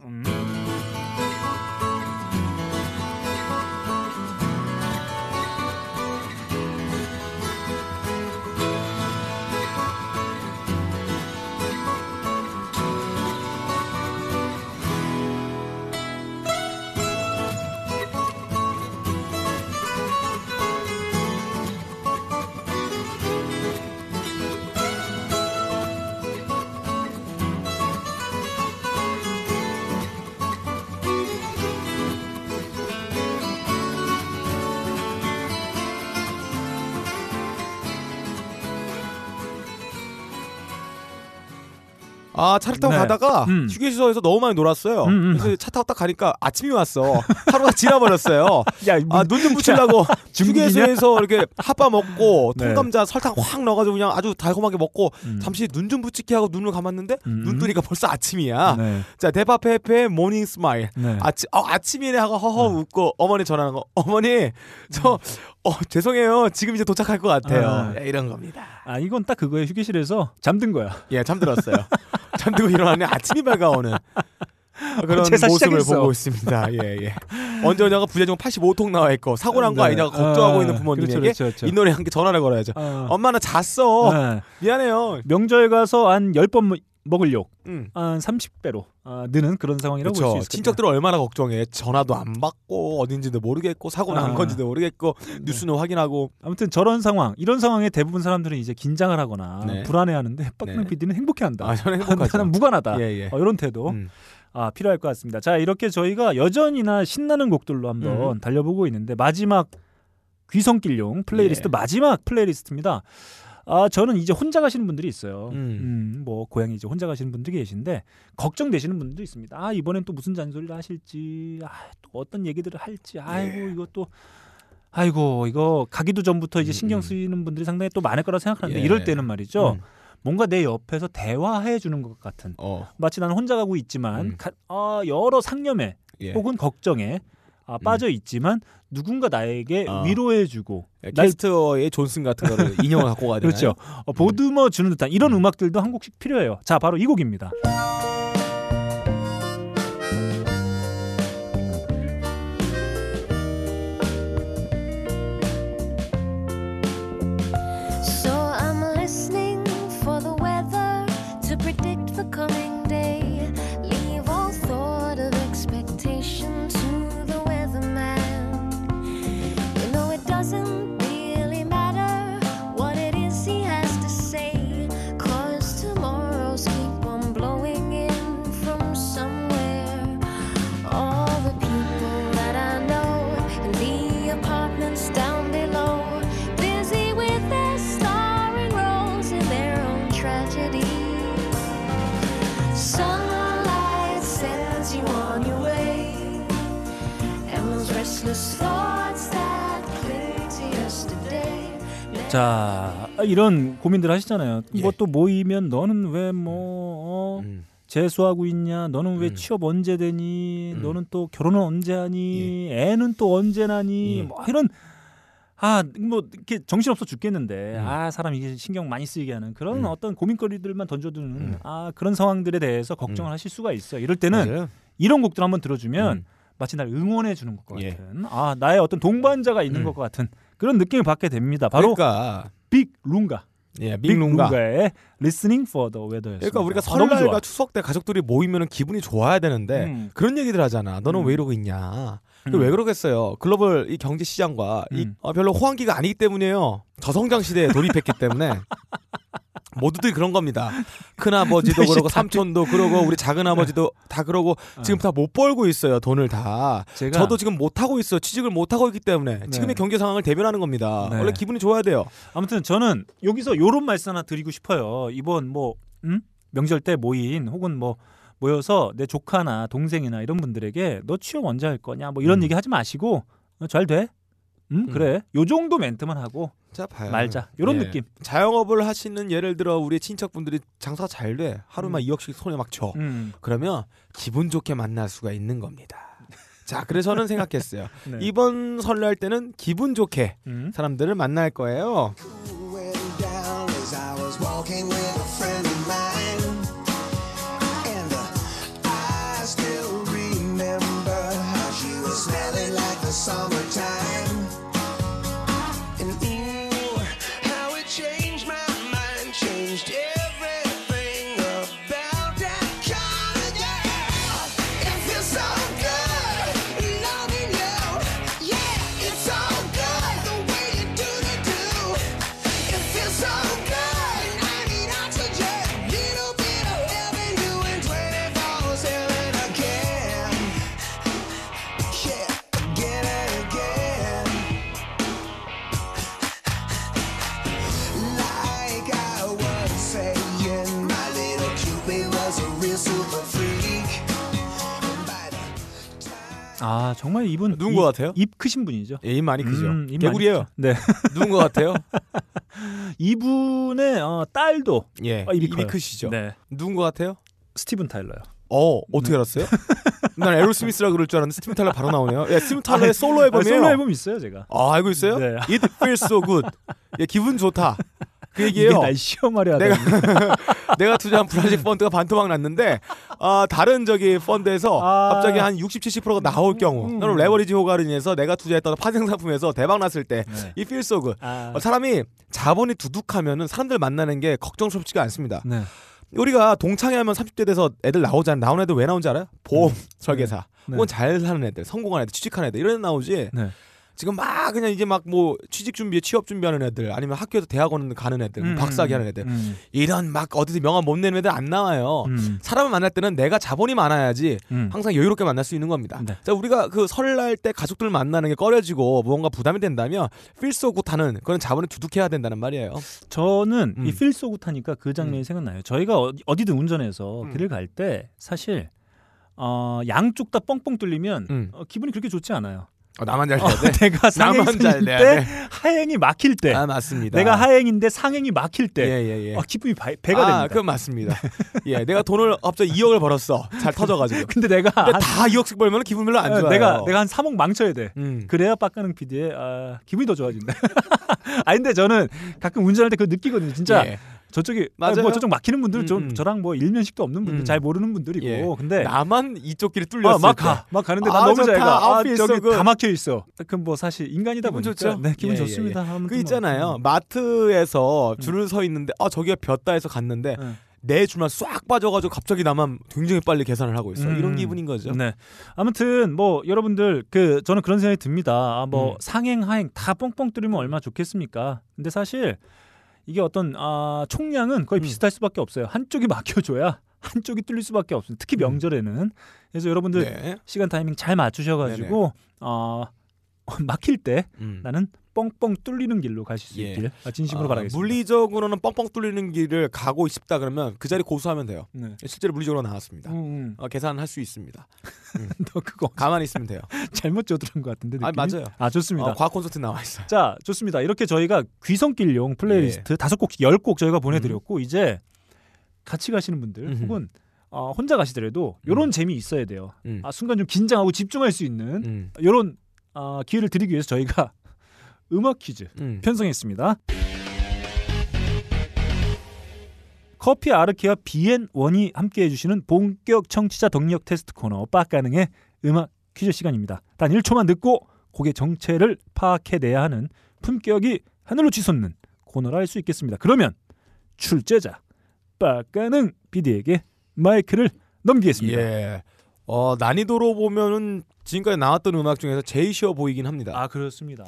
아 차를 타고 네. 가다가 음. 휴게소에서 너무 많이 놀았어요. 음, 음. 그래서 차 타고 딱 가니까 아침이 왔어. 하루가 지나버렸어요. 야, 아눈 좀 붙이려고? 휴게소에서 이렇게 핫바 먹고 네. 통감자 설탕 확 넣어가지고 그냥 아주 달콤하게 먹고 음. 잠시 눈 좀 붙이게 하고 눈을 감았는데 음. 눈 뜨니까 벌써 아침이야. 네. 자 데파페페 Morning Smile. 네. 아침 어, 아침이네 하고 허허 웃고 어머니 전화하는 거 어머니 저 어, 죄송해요 지금 이제 도착할 것 같아요 아. 예, 이런 겁니다 아 이건 딱 그거예요. 휴게실에서 잠든 거야. 예 잠들었어요 잠들고 일어나네 아침이 밝아오는 그런 제사 모습을 시작했어. 보고 있습니다 예 예 언제 오냐가 부재중 85통 나와 있고 사고 난거 네. 아니냐고 걱정하고 아, 있는 부모님에게 그렇죠, 그렇죠, 그렇죠. 이 노래 함께 전화를 걸어야죠 어. 엄마 나 잤어 네. 미안해요 명절 가서 한 10번 먹을 욕. 음. 한 30배로 아, 느는 그런 상황이라고 볼 수. 있을 친척들 얼마나 걱정해. 전화도 안 받고 어딘지도 모르겠고 사고 난 아. 건지도 모르겠고 뉴스는 확인하고 아무튼 저런 상황, 이런 상황에 대부분 사람들은 이제 긴장을 하거나 네. 불안해하는데 빡빡 네. PD는 행복해한다. 아 저는 행복하죠. 나는 무관하다. 예, 예. 어, 이런 태도 음. 아, 필요할 것 같습니다. 자 이렇게 저희가 여전히나 신나는 곡들로 한번 음. 달려보고 있는데 마지막 귀성길용 플레이리스트 예. 마지막 playlist입니다. 아 저는 이제 혼자 가시는 분들이 있어요. 음. 음, 뭐 고향에 이제 혼자 가시는 분들이 계신데 걱정되시는 분들도 있습니다. 아 이번엔 또 무슨 잔소리를 하실지, 아, 또 어떤 얘기들을 할지, 아이고 예. 이것도 아이고 이거 가기도 전부터 이제 음, 신경 음. 쓰이는 분들이 상당히 또 많을 거라 생각하는데 예. 이럴 때는 말이죠. 음. 뭔가 내 옆에서 대화해 주는 것 같은 어. 마치 나는 혼자 가고 있지만 음. 가- 아, 여러 상념에 예. 혹은 걱정에 아, 빠져 있지만 누군가 나에게 아. 위로해주고 예, 날 캐스터의 존슨 같은 거를 인형을 갖고 가야 되나요? 그렇죠 어, 보듬어 주는 듯한 이런 음. 악들도한 곡씩 필요해요. 자 바로 이 곡입니다. 자 이런 고민들 하시잖아요. 예. 뭐또 모이면 너는 왜뭐 어, 음. 재수하고 있냐? 너는 왜 음. 취업 언제 되니? 음. 너는 또 결혼은 언제 하니? 애는 또 언제 나니? 예. 뭐 이런 아뭐 이렇게 정신 없어 죽겠는데 음. 아 사람 이게 신경 많이 쓰이게 하는 그런 음. 어떤 고민거리들만 던져두는 음. 아 그런 상황들에 대해서 걱정을 음. 하실 수가 있어요. 이럴 때는 맞아요. 이런 곡들 한번 들어주면 음. 마치 날 응원해 주는 것 예. 같은 아 나의 어떤 동반자가 있는 음. 것 같은 그런 느낌을 받게 됩니다. 바로 그러니까 빅 룽가 예, 빅 빅룽가. Listening for the Weather였습니다. 그러니까 우리가 아. 설날과 추석 때 가족들이 모이면 기분이 좋아야 되는데 음. 그런 얘기들 하잖아. 너는 음. 왜 이러고 있냐? 음. 왜 그러겠어요? 글로벌 이 경제 시장과 이 음. 어, 별로 호황기가 아니기 때문에요. 저성장 시대에 돌입했기 때문에 모두들 그런 겁니다. 큰 아버지도 다시 그러고 다- 삼촌도 그러고 우리 작은 아버지도 다 그러고 지금 다 못 벌고 있어요. 돈을 다. 제가 저도 지금 못 하고 있어요. 취직을 못 하고 있기 때문에 네. 지금의 경제 상황을 대변하는 겁니다. 네. 원래 기분이 좋아야 돼요. 아무튼 저는 여기서 요런 말씀 하나 드리고 싶어요. 이번 뭐 음? 명절 때 모인 혹은 뭐 모여서 내 조카나 동생이나 이런 분들에게 너 취업 언제 할 거냐 뭐 이런 음. 얘기 하지 마시고 어, 잘 돼? 음, 음. 그래. 요 정도 멘트만 하고 자 봐요. 말자. 요런 예. 느낌. 자영업을 하시는 예를 들어 우리 친척분들이 장사 잘 돼. 하루만 2억씩 손에 막 쳐. 음. 그러면 기분 좋게 만날 수가 있는 겁니다. 자, 그래서 저는 생각했어요. 네. 이번 설날 때는 기분 좋게 음. 사람들을 만날 거예요. 아 정말 이분 누군 것 입- 같아요? 입 크신 분이죠. 예, 입 많이 크죠. 음, 입 많이 개구리예요. 크죠. 네, 누군 것 같아요? 이분의 어, 딸도 예, 아, 입이 입이. 크시죠. 네, 누군 것 같아요? 스티븐 타일러요. 어, 어떻게 알았어요? 난 에로스미스라 그럴 줄 알았는데 스티븐 타일러 바로 나오네요. 예, 스티븐 타일러의 솔로 아, 앨범이에요. 솔로 앨범 있어요, 제가. 아, 알고 있어요? 네. It feels so good. 예, 기분 좋다. 그 이게 얘기예요. 날 시험하려 내가. 내가 투자한 브라질 펀드가 반토막 났는데 아, 다른 저기 펀드에서 아. 갑자기 한 60, 70%가 나올 경우 음. 또는 레버리지 효과로 인해서 내가 투자했던 파생 상품에서 대박 났을 때 네. 이 feel so good. 아, 어, 사람이 자본이 두둑하면은 사람들 만나는 게 걱정스럽지가 않습니다. 네. 우리가 동창회 하면 30대 돼서 애들 나오잖아. 나온 애들 왜 나오는지 알아요? 보험 설계사. 네. 혹은 잘 사는 애들, 성공한 애들, 취직한 애들 이런 애 나오지. 네. 지금 막 그냥 이제 막 뭐 취직 준비에 취업 준비하는 애들 아니면 학교에서 대학원 가는 애들, 음, 박사학위 음, 하는 애들 음, 이런 막 어디서 명함 못 내는 애들 안 나와요. 음, 사람을 만날 때는 내가 자본이 많아야지 음. 항상 여유롭게 만날 수 있는 겁니다. 네. 자, 우리가 그 설날 때 가족들 만나는 게 꺼려지고 무언가 부담이 된다면 필소굿하는 그런 자본이 두둑해야 된다는 말이에요. 저는 음. 이 필소굿하니까 그 장면이 음. 생각나요. 저희가 어- 어디든 운전해서 음. 길을 갈 때 사실 어, 양쪽 다 뻥뻥 뚫리면 음. 어, 기분이 그렇게 좋지 않아요. 어, 나만 잘 어, 돼야 돼. 내가 나만 잘 상행일 때 돼. 하행이 막힐 때 아 맞습니다. 내가 하행인데 상행이 막힐 때 예예 예. 어, 기분이 바- 배가 아, 됩니다. 그건 맞습니다. 예, 내가 돈을 갑자기 2억을 벌었어. 잘 터져가지고. 근데 내가 근데 한, 다 2억씩 벌면 기분 별로 안 어, 좋아요. 내가 내가 한 3억 망쳐야 돼. 음. 그래야 빡가능 PD의 아, 기분이 더 좋아진다. 아 근데 저는 가끔 운전할 때 그거 느끼거든요. 진짜 예. 저쪽에 맞아요. 뭐 저쪽 막히는 분들 은좀 음, 음. 저랑 뭐 일면식도 없는 분들 음. 잘 모르는 분들이고 예. 근데 나만 이쪽 길이 뚫렸을 아, 막 때. 가, 막 가는데 아, 난 너무. 잘 가. 아, 아, 저기 good. 다 막혀 있어. 그럼 뭐 사실 인간이다 기분 보니까 좋죠? 네, 기분 예, 예, 좋습니다. 아무튼 그 뭐. 있잖아요. 마트에서 줄을 서 있는데 아 저기가 볕다 해서 갔는데 음. 내 줄만 싹 빠져가지고 갑자기 나만 굉장히 빨리 계산을 하고 있어. 요 음. 이런 기분인 거죠. 네. 아무튼 뭐 여러분들 그 저는 그런 생각이 듭니다. 아, 뭐 음. 상행 하행 다 뻥뻥 뚫리면 얼마나 좋겠습니까? 근데 사실 이게 어떤 아, 총량은 거의 음. 비슷할 수밖에 없어요. 한쪽이 막혀줘야 한쪽이 뚫릴 수밖에 없습니다. 특히 명절에는. 그래서 여러분들 네. 시간 타이밍 잘 맞추셔가지고 어, 막힐 때 음. 나는 뻥뻥 뚫리는 길로 가실 수 예. 있길 아, 진심으로 아, 바라겠습니다. 물리적으로는 뻥뻥 뚫리는 길을 가고 싶다 그러면 그 자리 고수하면 돼요. 네. 실제로 물리적으로 나왔습니다. 음, 음. 어, 계산할 수 있습니다. 너 그거 가만히 있으면 돼요. 잘못 져들은 것 같은데 아 느낌이? 맞아요. 아 좋습니다. 어, 과학 콘서트 나와 있어요. 자 좋습니다. 이렇게 저희가 귀성길용 플레이리스트 예. 다섯 곡, 열곡 저희가 보내드렸고 이제 같이 가시는 분들 음흠. 혹은 어, 혼자 가시더라도 이런 재미 있어야 돼요. 음. 아, 순간 좀 긴장하고 집중할 수 있는 음. 이런 어, 기회를 드리기 위해서 저희가 음악 퀴즈 음. 편성했습니다. 커피 아르케와 비앤원이 함께 해주시는 본격 청취자 동력 테스트 코너 빡가능의 음악 퀴즈 시간입니다. 단 1초만 듣고 곡의 정체를 파악해내야 하는 품격이 하늘로 치솟는 코너라 할 수 있겠습니다. 그러면 출제자 빡가능 PD에게 마이크를 넘기겠습니다. 예. 어, 난이도로 보면은 지금까지 나왔던 음악 중에서 제일 쉬워 보이긴 합니다. 아 그렇습니다.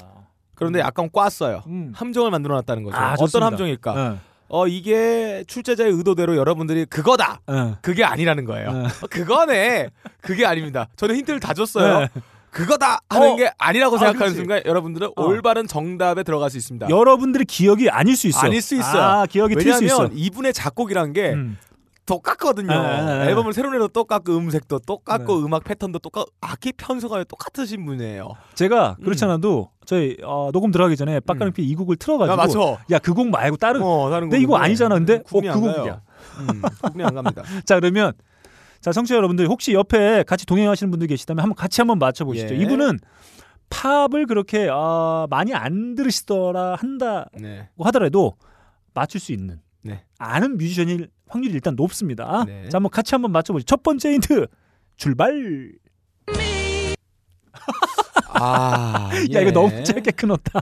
그런데 약간 꽈어요. 음. 함정을 만들어 놨다는 거죠. 아, 어떤. 함정일까? 어, 어, 이게 출제자의 의도대로 여러분들이 그거다! 어, 그게 아니라는 거예요. 어. 어, 그거네! 그게 아닙니다. 저는 힌트를 다 줬어요. 네. 그거다! 하는 어. 게 아니라고 아, 생각하는 그렇지. 순간 여러분들은 어. 올바른 정답에 들어갈 수 있습니다. 여러분들의 기억이 아닐 수 있어. 아닐 수 있어요. 아, 기억이 틀수 있어. 왜냐하면 이분의 작곡이란 게 음. 똑같거든요. 아, 아, 아. 앨범을 새로 내도 똑같고 음색도 똑같고 네. 음악 패턴도 똑같고 악기 편성가 똑같으신 분이에요. 제가 음. 그렇지 않아도 저희 어, 녹음 들어가기 전에 빡가는 피이 곡을 틀어가지고 아, 맞죠. 야그 곡 말고 다른 어, 다른 근데 이거. 아니잖아. 근데 구분이 어, 안 그. 곡이야. 음, 구분이 안 갑니다. 자 그러면 자 청취자 여러분들 혹시 옆에 같이 동행하시는 분들 계시다면 한번 같이 한번 맞춰보시죠. 예. 이분은 팝을 그렇게 어, 많이 안 들으시더라 한다고 네. 하더라도 맞출 수 있는 네. 아는 뮤지션일 확률이 일단 높습니다. 네. 자 한번 같이 한번 맞춰보죠. 첫 번째 힌트 출발. 아, 야 이거 너무 짧게 끊었다.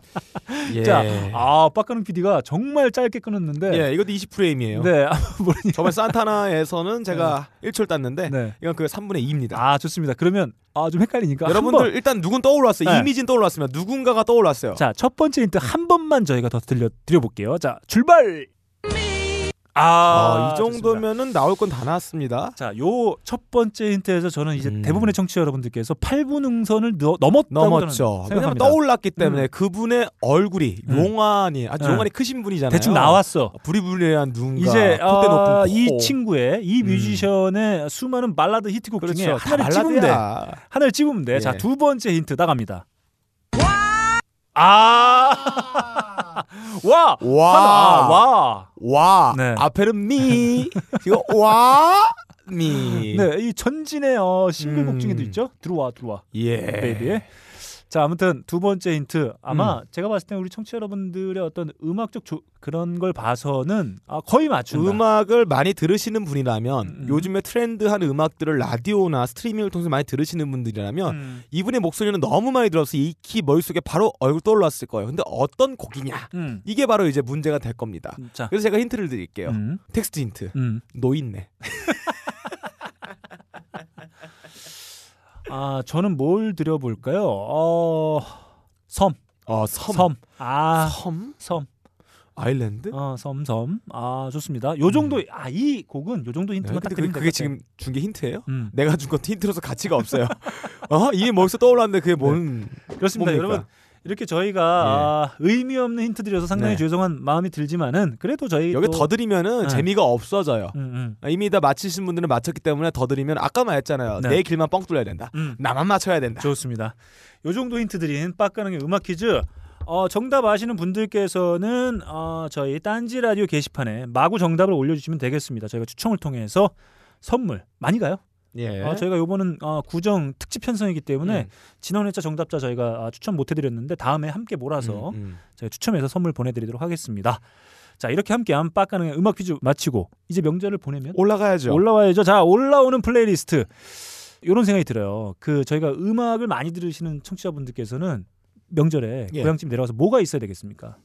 예. 자, 아 빡가는 PD가 정말 짧게 끊었는데. 예, 이것도 20프레임이에요. 네, 아, 모르니. 저번 산타나에서는 제가 1초를 땄는데 네. 이건 그 3분의 2입니다. 아 좋습니다. 그러면 아 좀 헷갈리니까 여러분들. 일단 누군 떠올랐어요. 네. 이미진 떠올랐습니다. 누군가가 떠올랐어요. 자, 첫 번째 힌트 한 번만 저희가 더 들려 드려 볼게요. 자, 출발. 아, 어, 이 좋습니다. 정도면은 나올 건 다 나왔습니다. 자, 요 첫 번째 힌트에서 저는 이제 음. 대부분의 청취자 여러분들께서 8부 능선을 넘- 넘었다고 넘었죠. 왜냐면 생각합니다. 떠올랐기 때문에 그분의 얼굴이 음. 용안이 아주 음. 용안이 크신 분이잖아요. 대충 나왔어. 부리부리한 눈과 이제 콧대 아, 높은 이 코. 친구의 이 음. 뮤지션의 수많은 발라드 히트곡 중에 그렇죠. 다 하나를 찝으면 돼. 하나를 찝으면 돼. 예. 자, 두 번째 힌트 나갑니다. 아! 와! 와. 하나, 와! 와. 네. 앞에는 미. 이거 와. 미. 네, 이 전진의 어, 싱글곡 음. 중에도 있죠. 들어와, 들어와. 예. 베이비의. 자, 아무튼 두 번째 힌트. 아마 제가 봤을 때 우리 청취자 여러분들의 어떤 음악적 조, 그런 걸 봐서는 아, 거의 맞춘다. 음악을 많이 들으시는 분이라면 음. 요즘에 트렌드한 음악들을 라디오나 스트리밍을 통해서 많이 들으시는 분들이라면 음. 이분의 목소리는 너무 많이 들어서 익히 머릿속에 바로 얼굴 떠올랐을 거예요. 근데 어떤 곡이냐? 음. 이게 바로 이제 문제가 될 겁니다. 자. 그래서 제가 힌트를 드릴게요. 음. 텍스트 힌트. 음. 노인네. 아, 저는 뭘 드려볼까요? 어, 섬. 어, 섬. 섬. 아, 섬? 섬. 아일랜드? 어, 섬, 섬. 아, 좋습니다. 요 정도, 아, 이 곡은 요 정도 네, 힌트만 딱 근데 드리면 그게, 그게. 지금 준 게 힌트예요? 음. 내가 준 건 힌트로서 가치가 없어요. 어? 이게 머릿속 떠올랐는데 그게 뭔 그렇습니다. 뭡니까? 여러분, 이렇게 저희가 아, 의미 없는 힌트 드려서 상당히 네. 죄송한 마음이 들지만은 그래도 저희 여기 또- 더 드리면은 네. 재미가 없어져요. 음, 음, 이미 다 맞히신 분들은 맞췄기 때문에 더 드리면 아까 말했잖아요. 네. 내 길만 뻥 뚫려야 된다. 음. 나만 맞춰야 된다. 좋습니다. 요 정도 힌트 드린 빡가능의 음악 퀴즈. 어, 정답 아시는 분들께서는 어, 저희 딴지 라디오 게시판에 마구 정답을 올려주시면 되겠습니다. 저희가 추첨을 통해서 선물 많이 가요. 예. 어, 저희가 요번은 어, 구정 특집 편성이기 때문에 음. 지난 회차 정답자 저희가 아, 추첨 못 해드렸는데 다음에 함께 몰아서 음, 음. 저희가 추첨해서 선물 보내드리도록 하겠습니다. 자 이렇게 함께한 빡가능의 음악 퀴즈 마치고 이제 명절을 보내면 올라가야죠. 올라와야죠. 자 올라오는 플레이리스트 이런 생각이 들어요. 그 저희가 음악을 많이 들으시는 청취자분들께서는 명절에 예. 고향집 내려가서 뭐가 있어야 되겠습니까?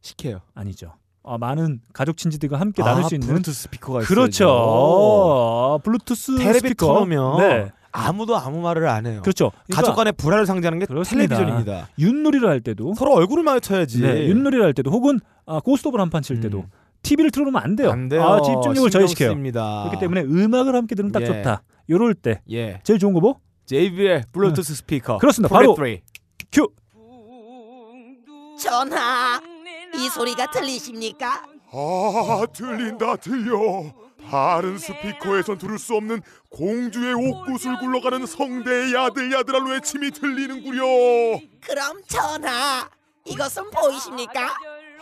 시켜요. 아니죠. 아, 많은 가족 친지들과 함께 나눌 수 있는 블루투스 스피커가 있어요. 그렇죠. 어, 블루투스 텔레비 스피커. 틀어놓으면 네, 아무도 아무 말을 안 해요. 그렇죠. 그러니까 가족 간의 불화를 상징하는 게 그렇습니다. 텔레비전입니다. 윷놀이를 할 때도 서로 얼굴을 마주쳐야지. 네, 윷놀이를 할 때도 혹은 아, 고스톱을 한 판 칠 때도 음. TV를 틀어놓으면 안 돼요. 안 돼요. 아, 집중력을 저해시켜요. 그렇기 때문에 음악을 함께 들으면 딱 예. 좋다. 요럴 때 예. 제일 좋은 거 뭐? JBL 블루투스 스피커. 그렇습니다. 바로. 큐. 전하, 이 소리가 들리십니까? 아 들린다 들려. 다른 스피커에선 들을 수 없는 공주의 옥구슬 굴러가는 성대의 야들야들한 외침이 들리는구려. 그럼 전하, 이것은 보이십니까?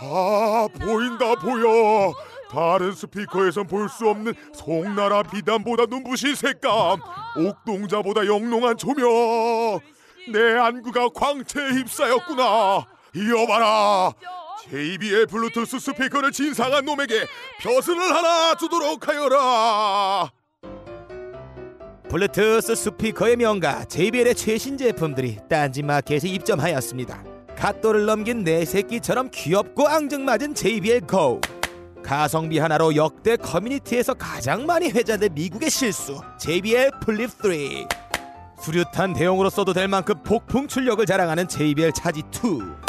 아 보인다 보여. 다른 스피커에선 볼 수 없는 송나라 비단보다 눈부신 색감 옥동자보다 영롱한 조명. 내 안구가 광채에 휩싸였구나. 이어봐라 JBL 블루투스 스피커를 진상한 놈에게 벼슬을 하나 주도록 하여라 블루투스 스피커의 명가 JBL의 최신 제품들이 딴지마켓에 입점하였습니다. 갓 돌을 넘긴 내 새끼처럼 귀엽고 앙증맞은 JBL Go. 가성비 하나로 역대 커뮤니티에서 가장 많이 회자된 미국의 실수 JBL Flip 3. 수류탄 대용으로 써도 될 만큼 폭풍 출력을 자랑하는 JBL 차지 2.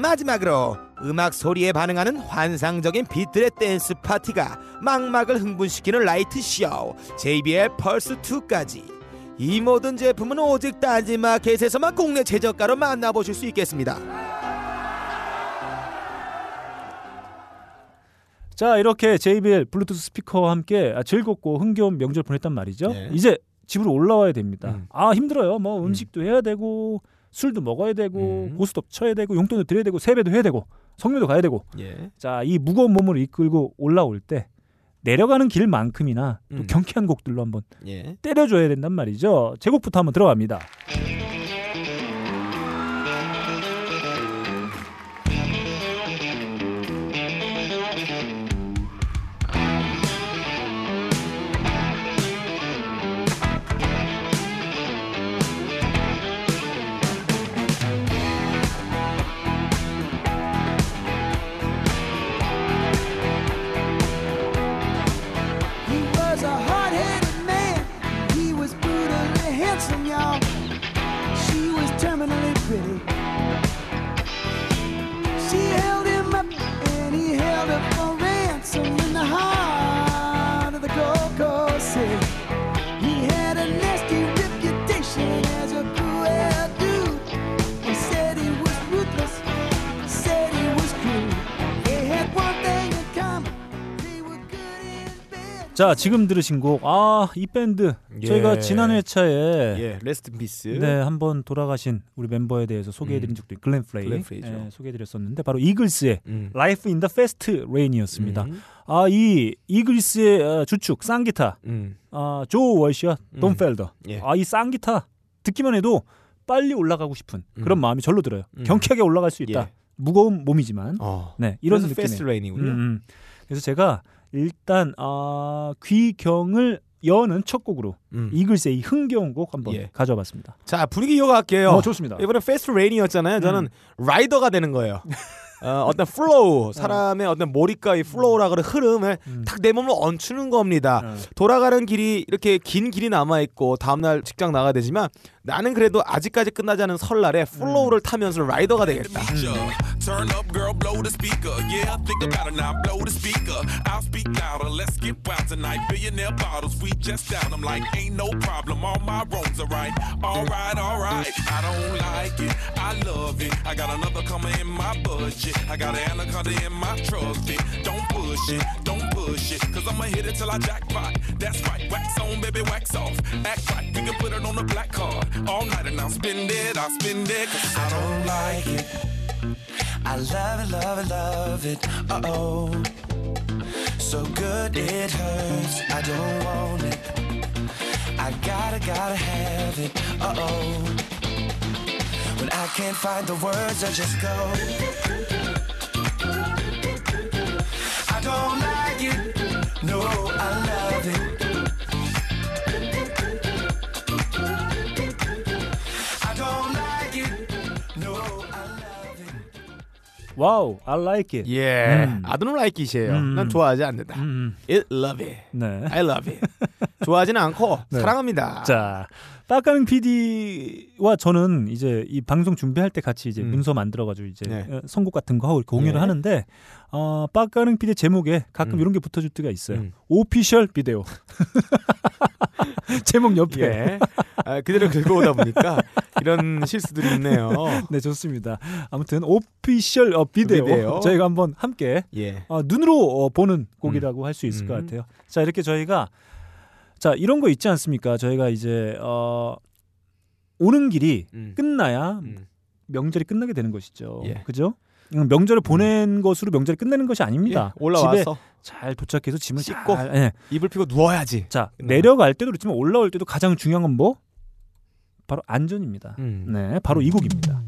마지막으로 음악 소리에 반응하는 환상적인 빛들의 댄스 파티가 망막을 흥분시키는 light show JBL Pulse 2까지 이 모든 제품은 오직 딴지마켓에서만 국내 최저가로 만나보실 수 있겠습니다. 자 이렇게 JBL 블루투스 스피커와 함께 아, 즐겁고 흥겨운 명절 보냈단 말이죠. 예. 이제 집으로 올라와야 됩니다. 음. 아 힘들어요. 뭐 음식도 해야 되고 술도 먹어야 되고 음. 고스톱 쳐야 되고 용돈도 드려야 되고 세배도 해야 되고 성묘도 가야 되고 예. 자이 무거운 몸을 이끌고 올라올 때 내려가는 길만큼이나 또 음. 경쾌한 곡들로 한번 예. 때려줘야 된단 말이죠. 제곡부터 한번 들어갑니다. 자 지금 들으신 곡 아 이 밴드 예. 저희가 지난 회차에 예, Rest Peace. 네 한번 돌아가신 우리 멤버에 대해서 소개해드린 음. 적도 글렌 프라이. 예, 소개해드렸었는데 바로 이글스의 음. Life in the Fast Lane이었습니다. 음. 아이 이글스의 어, 주축 쌍기타 음. 아, 조 월시와 음. 돈 펠더 예. 아이 쌍기타 듣기만 해도 빨리 올라가고 싶은 그런 음. 마음이 절로 들어요. 음. 경쾌하게 올라갈 수 있다. 예. 무거운 몸이지만 어. 네 이런 느낌의 Fast Lane이군요. 그래서 제가 일단 아, 귀경을 여는 첫 곡으로 음. 이글스의 이 흥겨운 곡 한번 예. 가져봤습니다. 자 분위기 이어갈게요. 어, 좋습니다. 이번에 Fast Lane이었잖아요. 저는 라이더가 되는 거예요. 어, 어떤 flow, 사람의 어떤 몰입과 이 flow라 그런 흐름을 음. 탁 내 몸으로 얹추는 겁니다. 어. 돌아가는 길이 이렇게 긴 길이 남아 있고 다음날 직장 나가야 되지만 나는 그래도 아직까지 끝나지 않은 설날에 flow를 타면서 라이더가 되겠다. Turn up, girl, blow the speaker. Yeah, think about it now, blow the speaker. I'll speak louder, let's get wild tonight. Billionaire bottles, we just down. I'm like, ain't no problem, all my roads are right. Alright, alright. I don't like it, I love it. I got another coming in my budget. I got an anaconda in my trusty. Don't push it, don't push it. Cause I'ma hit it till I jackpot. That's right, wax on, baby, wax off. Act right, we can put it on the black card. All night and I'll spend it, I'll spend it. Cause I don't like it. I love it, love it, love it. Uh oh. So good it hurts. I don't want it. I gotta, gotta have it. Uh oh. When I can't find the words, I just go. Wow, I like it. 예, 음. I don't like it이에요. 음. 난 좋아하지 않는다. 음, I love it. 네. I love it. 좋아하지는 않고 네. 사랑합니다. 자, 빡가능 PD와 저는 이제 이 방송 준비할 때 같이 이제 음. 문서 만들어가지고 이제 네. 어, 선곡 같은 거 하고 공유를 네. 하는데 어, 빡가능 PD 제목에 가끔 음. 이런 게 붙어줄 때가 있어요. 음. Official video. 제목 옆에. 예. 아, 그대로 긁어오다 보니까 이런 실수들이 있네요. 네, 좋습니다. 아무튼 오피셜 어, 비디오, 비디오. 저희가 한번 함께 예. 어, 눈으로 어, 보는 곡이라고 할수 있을 것 음. 같아요. 자, 이렇게 저희가 자 이런 거 있지 않습니까? 저희가 이제 어, 오는 길이 음. 끝나야 음. 명절이 끝나게 되는 것이죠. 예. 그죠? 음, 명절을 보낸 것으로 명절이 끝나는 것이 아닙니다. 예, 올라와서 집에 잘 도착해서 짐을 씻고. 잘, 예. 이불 피고 누워야지. 자 끝나요. 내려갈 때도 그렇지만 올라올 때도 가장 중요한 건 뭐? 바로 안전입니다. 음. 네, 바로 이 곡입니다.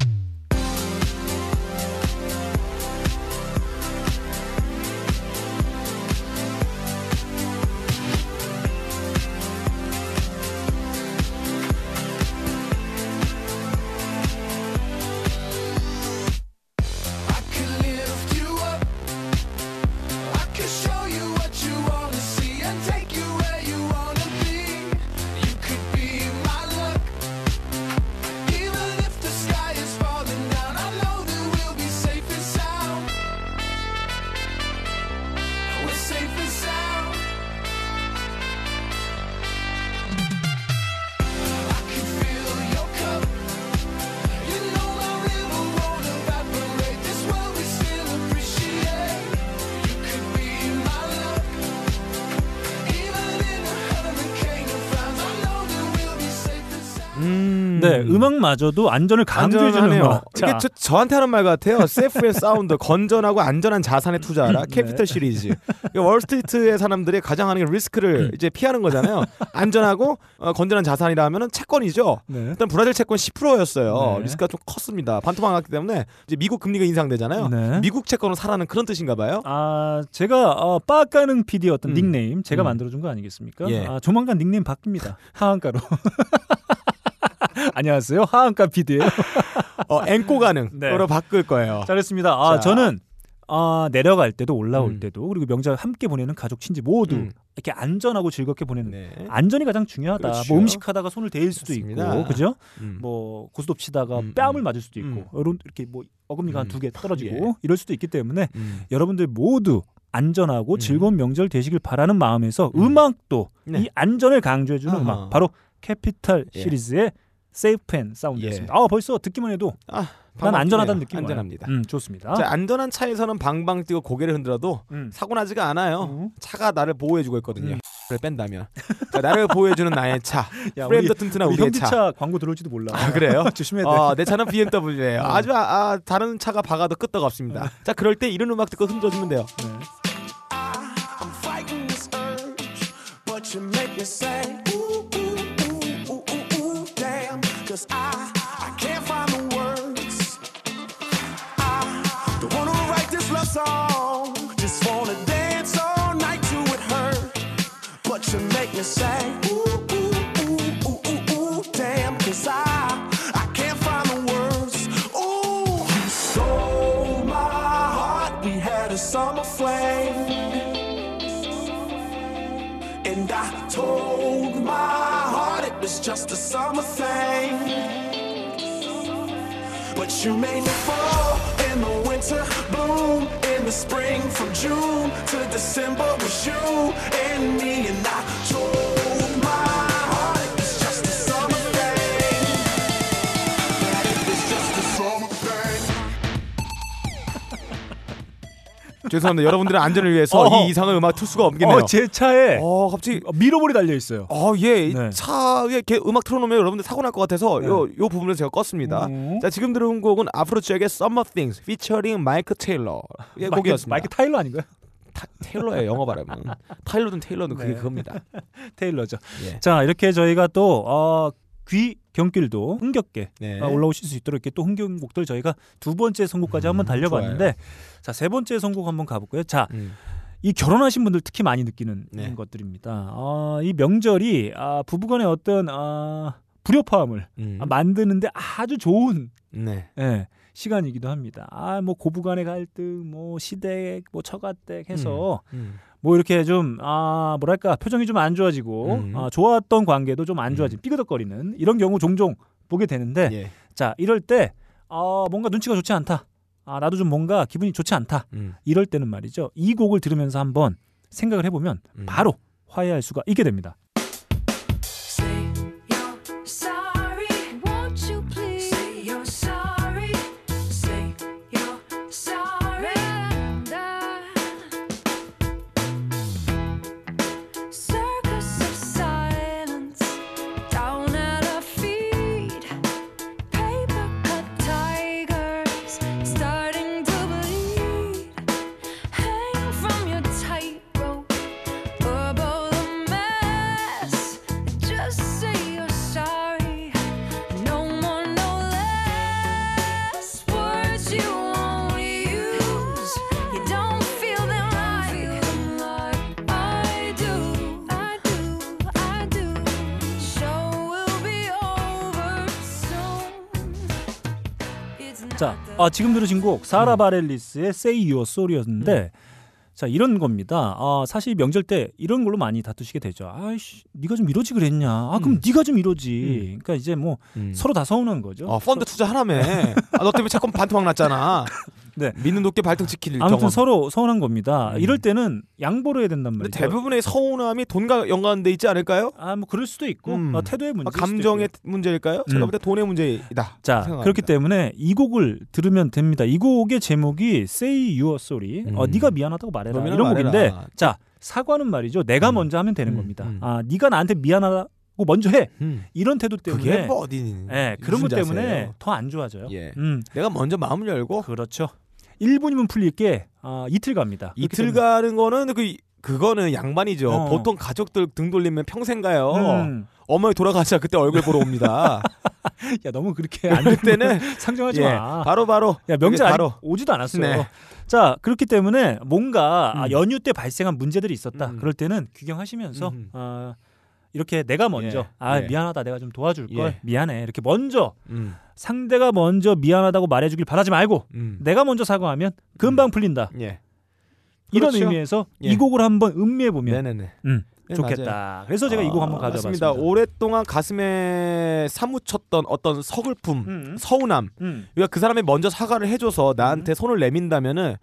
음. 네, 음악마저도 안전을 강조해주는. 음악. 이게 자, 저, 저한테 하는 말 같아요. Safe and Sound, 건전하고 안전한 자산에 투자하라. 네. Capital Cities. 이게 월스트리트의 사람들이 가장 하는 게 리스크를 이제 피하는 거잖아요. 안전하고 어, 건전한 자산이라 하면은 채권이죠. 네. 일단 브라질 채권 10%였어요. 네. 리스크가 좀 컸습니다. 반토막 났기 때문에 이제 미국 금리가 인상되잖아요. 네. 미국 채권을 사라는 그런 뜻인가 봐요. 아, 제가 어, 빡가능 PD 어떤 음. 닉네임 제가 음. 만들어준 거 아니겠습니까? 예. 아, 조만간 닉네임 바뀝니다. 하한가로. 안녕하세요, 하한가 PD예요. 어, 앵꼬 가능. 네. 으로 바꿀 거예요. 잘했습니다. 아, 자. 저는 아, 내려갈 때도 올라올 음. 때도 그리고 명절 함께 보내는 가족 친지 모두 음. 이렇게 안전하고 즐겁게 보내는 네. 안전이 가장 중요하다. 그렇죠. 뭐 음식하다가 손을 대일 수도 맞습니다. 있고, 그죠? 음. 뭐 고스톱 치다가 음, 뺨을 음. 맞을 수도 있고, 음. 이런 이렇게 뭐 어금니가 한 음. 두개 떨어지고 예. 이럴 수도 있기 때문에 음. 여러분들 모두 안전하고 음. 즐거운 명절 되시길 바라는 마음에서 음. 음. 악도 네. 이 안전을 강조해주는 아하. 음악 바로 Capital 예. Cities의 Safe and Sound였습니다. 예. 아 벌써 듣기만 해도 아, 난. 안전하다는 느낌이 와요. 안전합니다. 음, 좋습니다. 자, 안전한 차에서는 방방 뛰고 고개를 흔들어도 음. 사고 나지가 않아요. 음. 차가 나를 보호해주고 있거든요. 음. 를 뺀다면 자, 나를 보호해주는 나의 차 야, 프레임도 튼튼한 우리 우리의 차. 차 광고 들어올지도 몰라. 아, 그래요? 조심해야 돼. 어, 내 차는 BMW예요. 어. 아주 아, 아, 다른 차가 박아도 끄떡 없습니다. 자, 그럴 때 이런 음악 듣고 흔들어주면 돼요. 네. Song, just wanna dance all night to it hurt. But you make me say, ooh, ooh, ooh, ooh, ooh, ooh, damn. Cause I, I can't find the words. Ooh, you stole my heart, we had a summer flame. And I told my heart it was just a summer thing. But you made me fall in the winter, bloom spring. From June to December was you and me. And I 죄송합니다. 여러분들의 안전을 위해서 어허. 이 이상한 음악 틀 수가 없겠네요. 어, 제 차에 어, 갑자기 미러볼이 달려 있어요. 어, 예. 이 네. 차에 이렇게 음악 틀어놓으면 여러분들 사고 날 것 같아서 네. 요, 요 부분을 제가 껐습니다. 음. 자, 지금 들어온 곡은 아프로잭의 Summer Things featuring 마이크 테일러. 의 마이크, 곡이었습니다. 마이크 타일러 아닌가요? 타, 테일러의 영어 발음은. 타일러든 테일러든 그게 네. 그겁니다. 테일러죠. 예. 자 이렇게 저희가 또 어, 귀 경길도 흥겹게 네. 어, 올라오실 수 있도록 이렇게 또 흥겨운 곡들 저희가 두 번째 선곡까지 한번 음, 달려봤는데 자 세 번째 선곡 한번 가볼까요? 자이 음. 결혼하신 분들 특히 많이 느끼는 네. 것들입니다. 아, 이 명절이 아, 부부간의 어떤 아, 불협화음을 음. 아, 만드는데 아주 좋은 네. 예, 시간이기도 합니다. 아, 뭐 고부간의 갈등, 뭐 시댁, 뭐 처가댁 해서 음. 뭐 이렇게 좀 아 뭐랄까 표정이 좀 안 좋아지고 음. 아, 좋았던 관계도 좀 안 좋아진 삐그덕거리는 이런 경우 종종 보게 되는데 예. 자 이럴 때 아, 뭔가 눈치가 좋지 않다. 아 나도 좀 뭔가 기분이 좋지 않다. 음. 이럴 때는 말이죠. 이 곡을 들으면서 한번 생각을 해보면 음. 바로 화해할 수가 있게 됩니다. 아, 지금 들으신 곡 사라 바렐리스의 Say Your Sorry였는데 자 이런 겁니다. 아, 사실 명절 때 이런 걸로 많이 다투시게 되죠. 아이씨, 네가 좀 이러지 그랬냐? 아, 그럼 음. 네가 좀 이러지. 그러니까 이제 뭐 음. 서로 다 서운한 거죠. 어, 펀드 투자 하라며. 아, 너 때문에 채권 반토막 났잖아. 네. 믿는 높게 발등 지킬 아무튼 경험. 서로 서운한 겁니다. 음. 이럴 때는 양보를 해야 된단 말이죠. 대부분의 서운함이 돈과 연관돼 있지 않을까요? 아, 뭐 그럴 수도 있고 음. 어, 태도의 문제. 아, 감정의 문제일까요? 제가 음. 볼때 돈의 문제이다. 자 생각합니다. 그렇기 때문에 이 곡을 들으면 됩니다. 이 곡의 제목이 Say Your Sorry. 어, 음. 네가 미안하다고 말해라. 너 이런 미안하다 곡인데 말해라. 자 사과는 말이죠. 내가 음. 먼저 하면 되는 음, 겁니다. 음. 아 네가 나한테 미안하다 고 먼저 해. 음. 이런 태도 때문에 그게 뭐 어디 예, 그런 것 때문에? 더 안 좋아져요. 예. 음, 내가 먼저 마음을 열고 그렇죠. 1분이면 풀릴 게 아, 이틀 갑니다. 이틀 가는 거는 그 그거는 양반이죠. 어. 보통 가족들 등 돌리면 평생 가요. 음. 어머니 돌아가자 그때 얼굴 보러 옵니다. 야 너무 그렇게 안 그때는 상정하지 예, 마. 바로 바로 야 명절 바로 오지도 않았어요. 네. 자 그렇기 때문에 뭔가 아, 음. 연휴 때 발생한 문제들이 있었다. 음. 그럴 때는 규경하시면서 음. 아, 이렇게 내가 먼저 예, 아 예. 미안하다 내가 좀 도와줄 걸 예. 미안해 이렇게 먼저 음, 상대가 먼저 미안하다고 말해주길 바라지 말고 음. 내가 먼저 사과하면 금방 풀린다. 예. 이런 그렇죠. 의미에서 예. 이 곡을 한번 음미해 보면. 음, 네, 좋겠다. 맞아요. 그래서 제가 이곡 아, 한번 가져왔습니다. 맞습니다. 오랫동안 가슴에 사무쳤던 어떤 서글픔, 음. 서운함. 음. 그러니까 그 사람이 먼저 사과를 해줘서 나한테 손을 내민다면은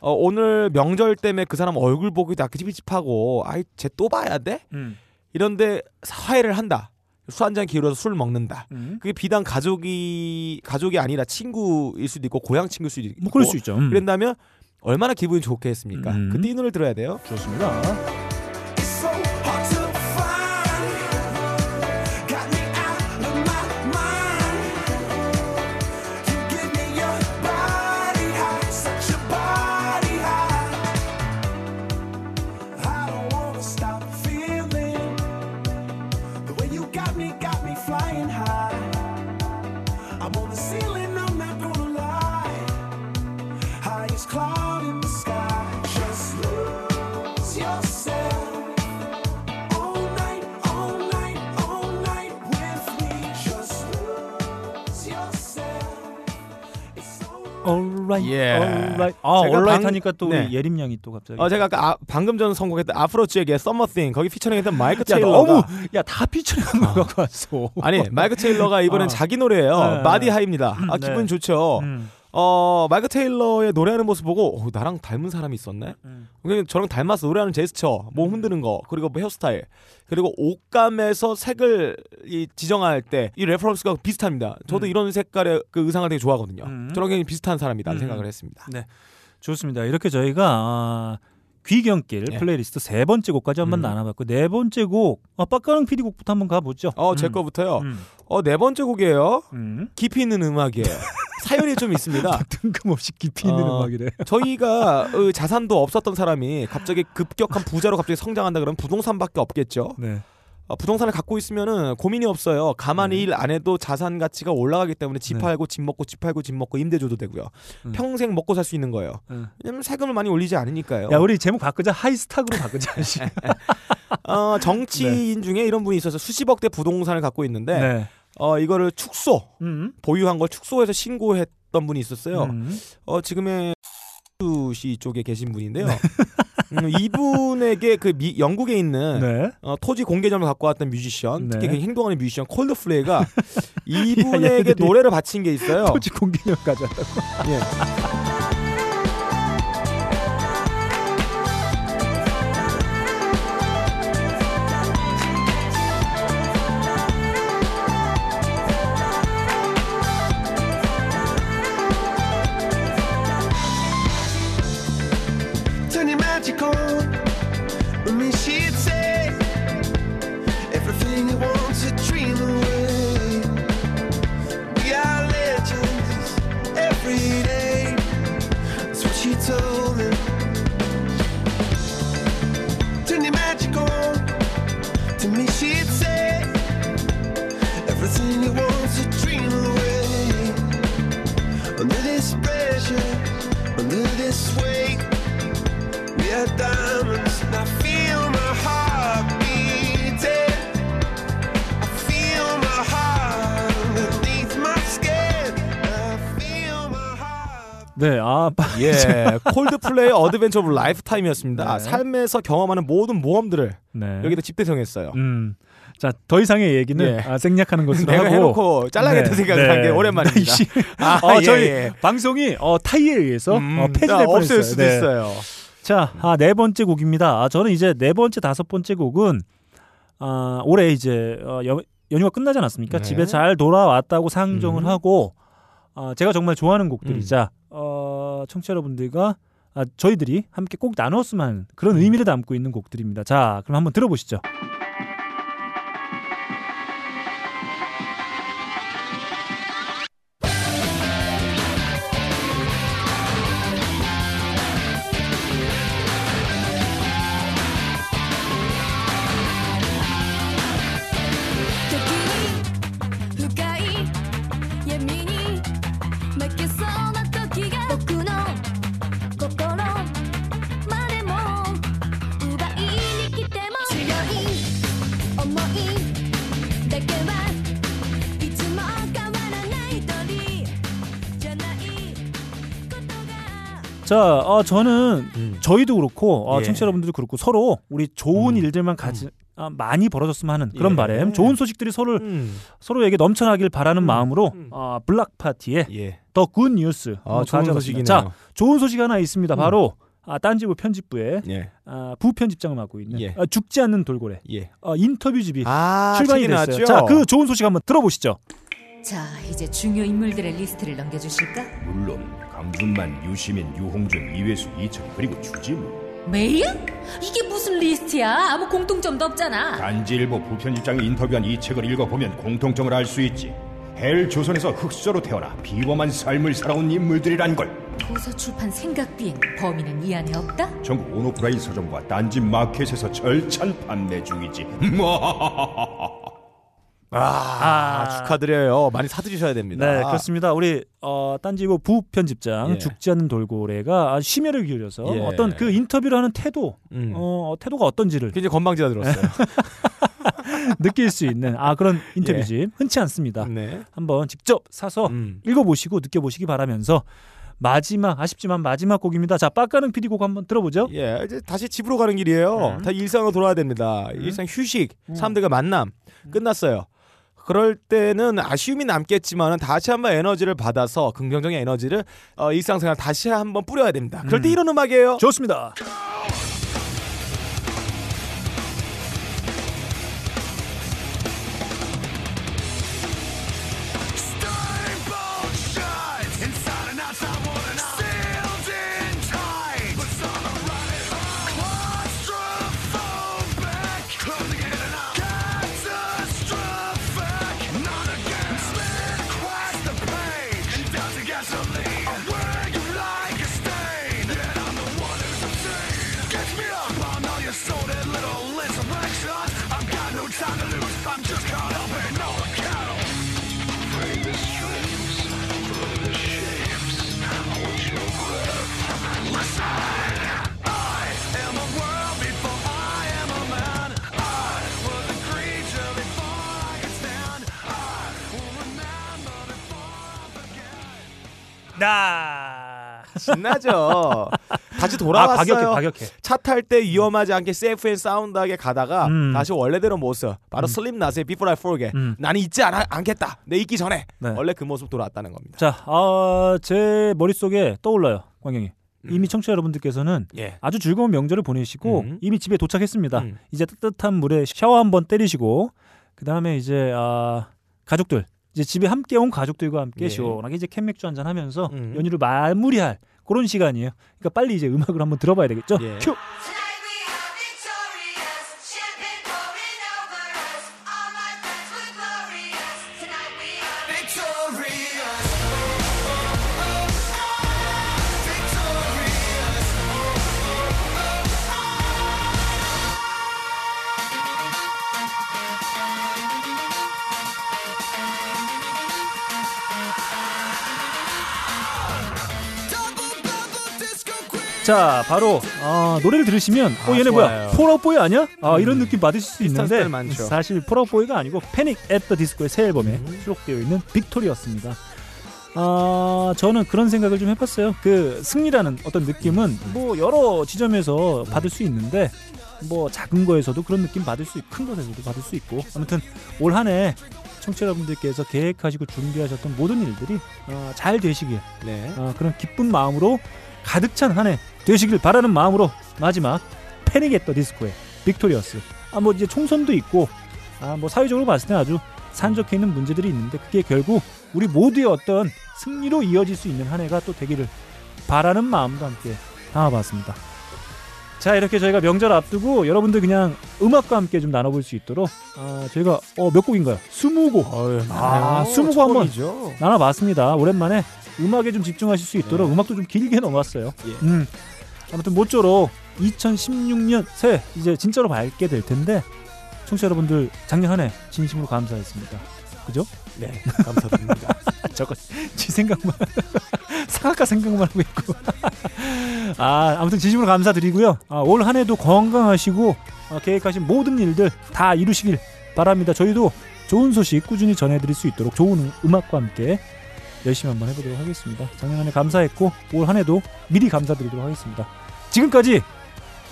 어, 오늘 명절 때문에 그 사람 얼굴 보기도 아끼집집하고 아이 쟤 또 봐야 돼? 음. 이런데 화해를 한다. 술 한 잔 기울여서 술 먹는다. 음. 그게 비단 가족이 가족이 아니라 친구일 수도 있고 고향 친구일 수도 있고 뭐 그럴 수 있죠. 음. 그런다면 얼마나 기분이 좋겠습니까? 음. 그때 이 노래를 들어야 돼요. 좋습니다. Alright, 예. alright. 아, 제가 alright 방- 하니까 또 우리 네. 예림 양이 또 갑자기. 어, 제가 아까 아, 방금 전 선곡했던 아프로잭의 Summerthing 거기 피처링했던 마이크 야, 테일러가 너무 야 다 피처링한 거 갖고 왔어. 아니 마이크 테일러가 이번엔 아. 자기 노래예요. 네. Body High입니다. 아 네. 기분 좋죠. 음. 어 마이크 테일러의 노래하는 모습 보고 어, 나랑 닮은 사람이 있었네. 음. 그냥 저랑 닮았어. 노래하는 제스처, 몸 흔드는 거, 그리고 뭐 헤어스타일, 그리고 옷감에서 색을 이 지정할 때 이 reference가 비슷합니다. 저도 음. 이런 색깔의 그 의상을 되게 좋아하거든요. 음. 저랑 굉장히 비슷한 사람이다 음. 생각을 했습니다. 좋습니다. 이렇게 저희가 아, 귀경길 예. 플레이리스트 세 번째 곡까지 한번 음. 나눠봤고 네 번째 곡 아, 빡가능 PD 곡부터 한번 가보죠. 어, 제 음. 거부터요. 음. 어, 네 번째 곡이에요. 음. 깊이 있는 음악이에요. 사연이 좀 있습니다. 뜬금없이 깊이 있는 어. 음악이래. 저희가 어, 자산도 없었던 사람이 갑자기 급격한 부자로 갑자기 성장한다 그러면 부동산밖에 없겠죠. 네. 어, 부동산을 갖고 있으면은 고민이 없어요. 가만히 네. 일 안 해도 자산 가치가 올라가기 때문에 집 네. 팔고 집 먹고 집 팔고 집 먹고 임대 줘도 되고요. 음. 평생 먹고 살 수 있는 거예요. 음. 왜냐면 세금을 많이 올리지 않으니까요. 야 우리 제목 바꾸자 하이스탁으로 바꾸자. 어, 정치인 중에 이런 분이 있어서 수십억 대 부동산을 갖고 있는데 네. 어, 이거를 축소 음. 보유한 걸 축소해서 신고했던 분이 있었어요. 음. 어, 지금의 시 쪽에 계신 분인데요. 음, 이분에게 그 미, 영국에 있는 네. 어, 토지 공개점을 갖고 왔던 뮤지션, 특히 네. 굉장히 행동하는 뮤지션 콜드플레이가 이분에게 얘네들이 노래를 바친 게 있어요. 토지 가져왔다고. 예. 네. 아 빠- 예, 콜드플레이 Adventure of a Lifetime이었습니다. 네. 삶에서 경험하는 모든 모험들을 네. 여기다 집대성했어요. 음. 자, 더 이상의 얘기는 예. 아, 생략하는 것으로 내가 하고 해놓고 잘라야겠다 생각을 한게 오랜만입니다. 아, 어, 예, 저희 예. 방송이 어, 타의에 의해서 음, 어, 폐지될 아, 뻔했어요. 수도 네. 있어요. 자, 아, 네 번째 곡입니다. 아, 저는 이제 네 번째, 다섯 번째 곡은 아, 올해 이제 어, 연, 연휴가 끝나지 않았습니까? 네. 집에 잘 돌아왔다고 상정을 음. 하고 아, 제가 정말 좋아하는 곡들이자 어, 청취자 여러분들과 아, 저희들이 함께 꼭 나눴으면 하는 그런 의미를 담고 있는 곡들입니다. 자, 그럼 한번 들어보시죠. 자, 어, 저는 음. 저희도 그렇고 어, 예. 청취자 여러분들도 그렇고 서로 우리 좋은 음. 일들만 가지 아, 많이 벌어졌으면 하는 그런 예. 바람, 좋은 소식들이 서로 음. 서로에게 넘쳐나길 바라는 음. 마음으로 음. 어, 블락 파티의 예. 더굿 뉴스 아, 어, 좋은. 소식이네요. 자, 좋은 소식 하나 있습니다. 음. 바로 아, 딴지부 편집부에 예. 아, 부편집장을 맡고 있는 예. 아, 죽지 않는 돌고래 예. 어, 인터뷰집이 아, 출간이 됐어요. 나왔죠? 자, 그 좋은 소식 한번 들어보시죠. 자, 이제 중요 인물들의 리스트를 넘겨주실까? 물론 강준만, 유시민, 유홍준, 이외수, 이철 그리고 주진우 메일? 이게 무슨 리스트야? 아무 공통점도 없잖아. 딴지일보 부편집장이 인터뷰한 이 책을 읽어보면 공통점을 알 수 있지 헬 조선에서 흙수저로 태어나 비범한 삶을 살아온 인물들이란 걸 도서 출판 생각 비행 범인은 이 안에 없다? 전국 온오프라인 서점과 딴지 마켓에서 절찬 판매 중이지 아, 축하드려요. 많이 사드리셔야 됩니다. 네, 그렇습니다. 우리 어, 딴지보 부편집장 예. 죽지 않는 돌고래가 심혈을 기울여서 예. 어떤 그 인터뷰를 하는 태도, 음. 어, 태도가 어떤지를 굉장히 건방지가 들었어요. 느낄 수 있는 아 그런 인터뷰집 흔치 않습니다. 네. 한번 직접 사서 음. 읽어보시고 느껴보시기 바라면서 마지막 아쉽지만 마지막 곡입니다. 자, 빡가능 PD 곡 한번 들어보죠. 예, 이제 다시 집으로 가는 길이에요. 음. 다 일상으로 돌아야 됩니다. 일상 휴식, 음. 사람들과 만남 끝났어요. 그럴 때는 아쉬움이 남겠지만은 다시 한번 에너지를 받아서 긍정적인 에너지를 어, 일상생활 다시 한번 뿌려야 됩니다. 그럴 때 음. 이런 음악이에요. 좋습니다. 나 신나죠. 다시 아, 돌아왔어요. 과격해, 과격해. 차탈 때 위험하지 않게 safe and sound하게 가다가 음. 다시 원래대로 모습. 바로 슬립낫의 Before I Forget. 음. 나는 잊지 않, 않겠다. 내 잊기 전에. 네. 원래 그 모습 돌아왔다는 겁니다. 자, 아, 제 머릿속에 떠올라요. 광경이. 이미 청취자 여러분들께서는 예. 아주 즐거운 명절을 보내시고 음. 이미 집에 도착했습니다. 음. 이제 따뜻한 물에 샤워 한번 때리시고 그 다음에 이제 아, 가족들 이제 집에 함께 온 가족들과 함께 예. 시원하게 이제 캔맥주 한잔 하면서 음. 연휴를 마무리할 그런 시간이에요. 그러니까 빨리 이제 음악을 한번 들어봐야 되겠죠? 예. 큐. 자, 바로 아, 노래를 들으시면 어 아, 얘네 좋아요. 뭐야? Fall Out Boy 아니야? 아, 이런 느낌 받으실 수 비슷한 있는데 스타일 많죠. 사실 Fall Out Boy가 아니고 Panic! At The Disco의 새 앨범에 음. 수록되어 있는 Victorious였습니다. 아, 저는 그런 생각을 좀 해봤어요. 그 승리라는 어떤 느낌은 뭐 여러 지점에서 받을 수 있는데 뭐 작은 거에서도 그런 느낌 받을 수 있고 큰 것에서도 받을 수 있고 아무튼 올 한 해 청취자 여러분들께서 계획하시고 준비하셨던 모든 일들이 어, 잘 되시길 네. 어, 그런 기쁜 마음으로 가득 찬 한 해 되시길 바라는 마음으로 마지막 Panic! At The Disco의 Victorious 아 뭐 이제 총선도 있고 아 뭐 사회적으로 봤을 때 아주 산적해 있는 문제들이 있는데 그게 결국 우리 모두의 어떤 승리로 이어질 수 있는 한 해가 또 되기를 바라는 마음도 함께 담아봤습니다. 자 이렇게 저희가 명절 앞두고 여러분들 그냥 음악과 함께 좀 나눠볼 수 있도록 아 저희가 어 몇 곡인가요? 20곡 아, 네. 20곡 한번 처음이죠. 나눠봤습니다. 오랜만에 음악에 좀 집중하실 수 있도록 음악도 좀 길게 넣어봤어요. 예. 음. 아무튼 모쪼록 2016년 새해 이제 진짜로 밝게 될 텐데 청취자 여러분들 작년 한 해 진심으로 감사했습니다. 그죠? 네, 감사드립니다. 저거 지 생각만 상악가 생각만 하고 있고 아 아무튼 진심으로 감사드리고요 아, 올 한 해도 건강하시고 아, 계획하신 모든 일들 다 이루시길 바랍니다 저희도 좋은 소식 꾸준히 전해드릴 수 있도록 좋은 음- 음악과 함께 열심히 한번 해보도록 하겠습니다 작년 한 해 감사했고 올 한 해도 미리 감사드리도록 하겠습니다 지금까지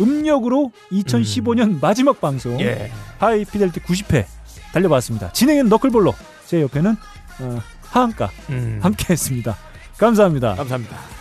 음력으로 2015년 마지막 방송 예. High Fidelity 90회 달려봤습니다 진행은 너클볼로 제 옆에는 어, 하한가 음. 함께했습니다 감사합니다 감사합니다.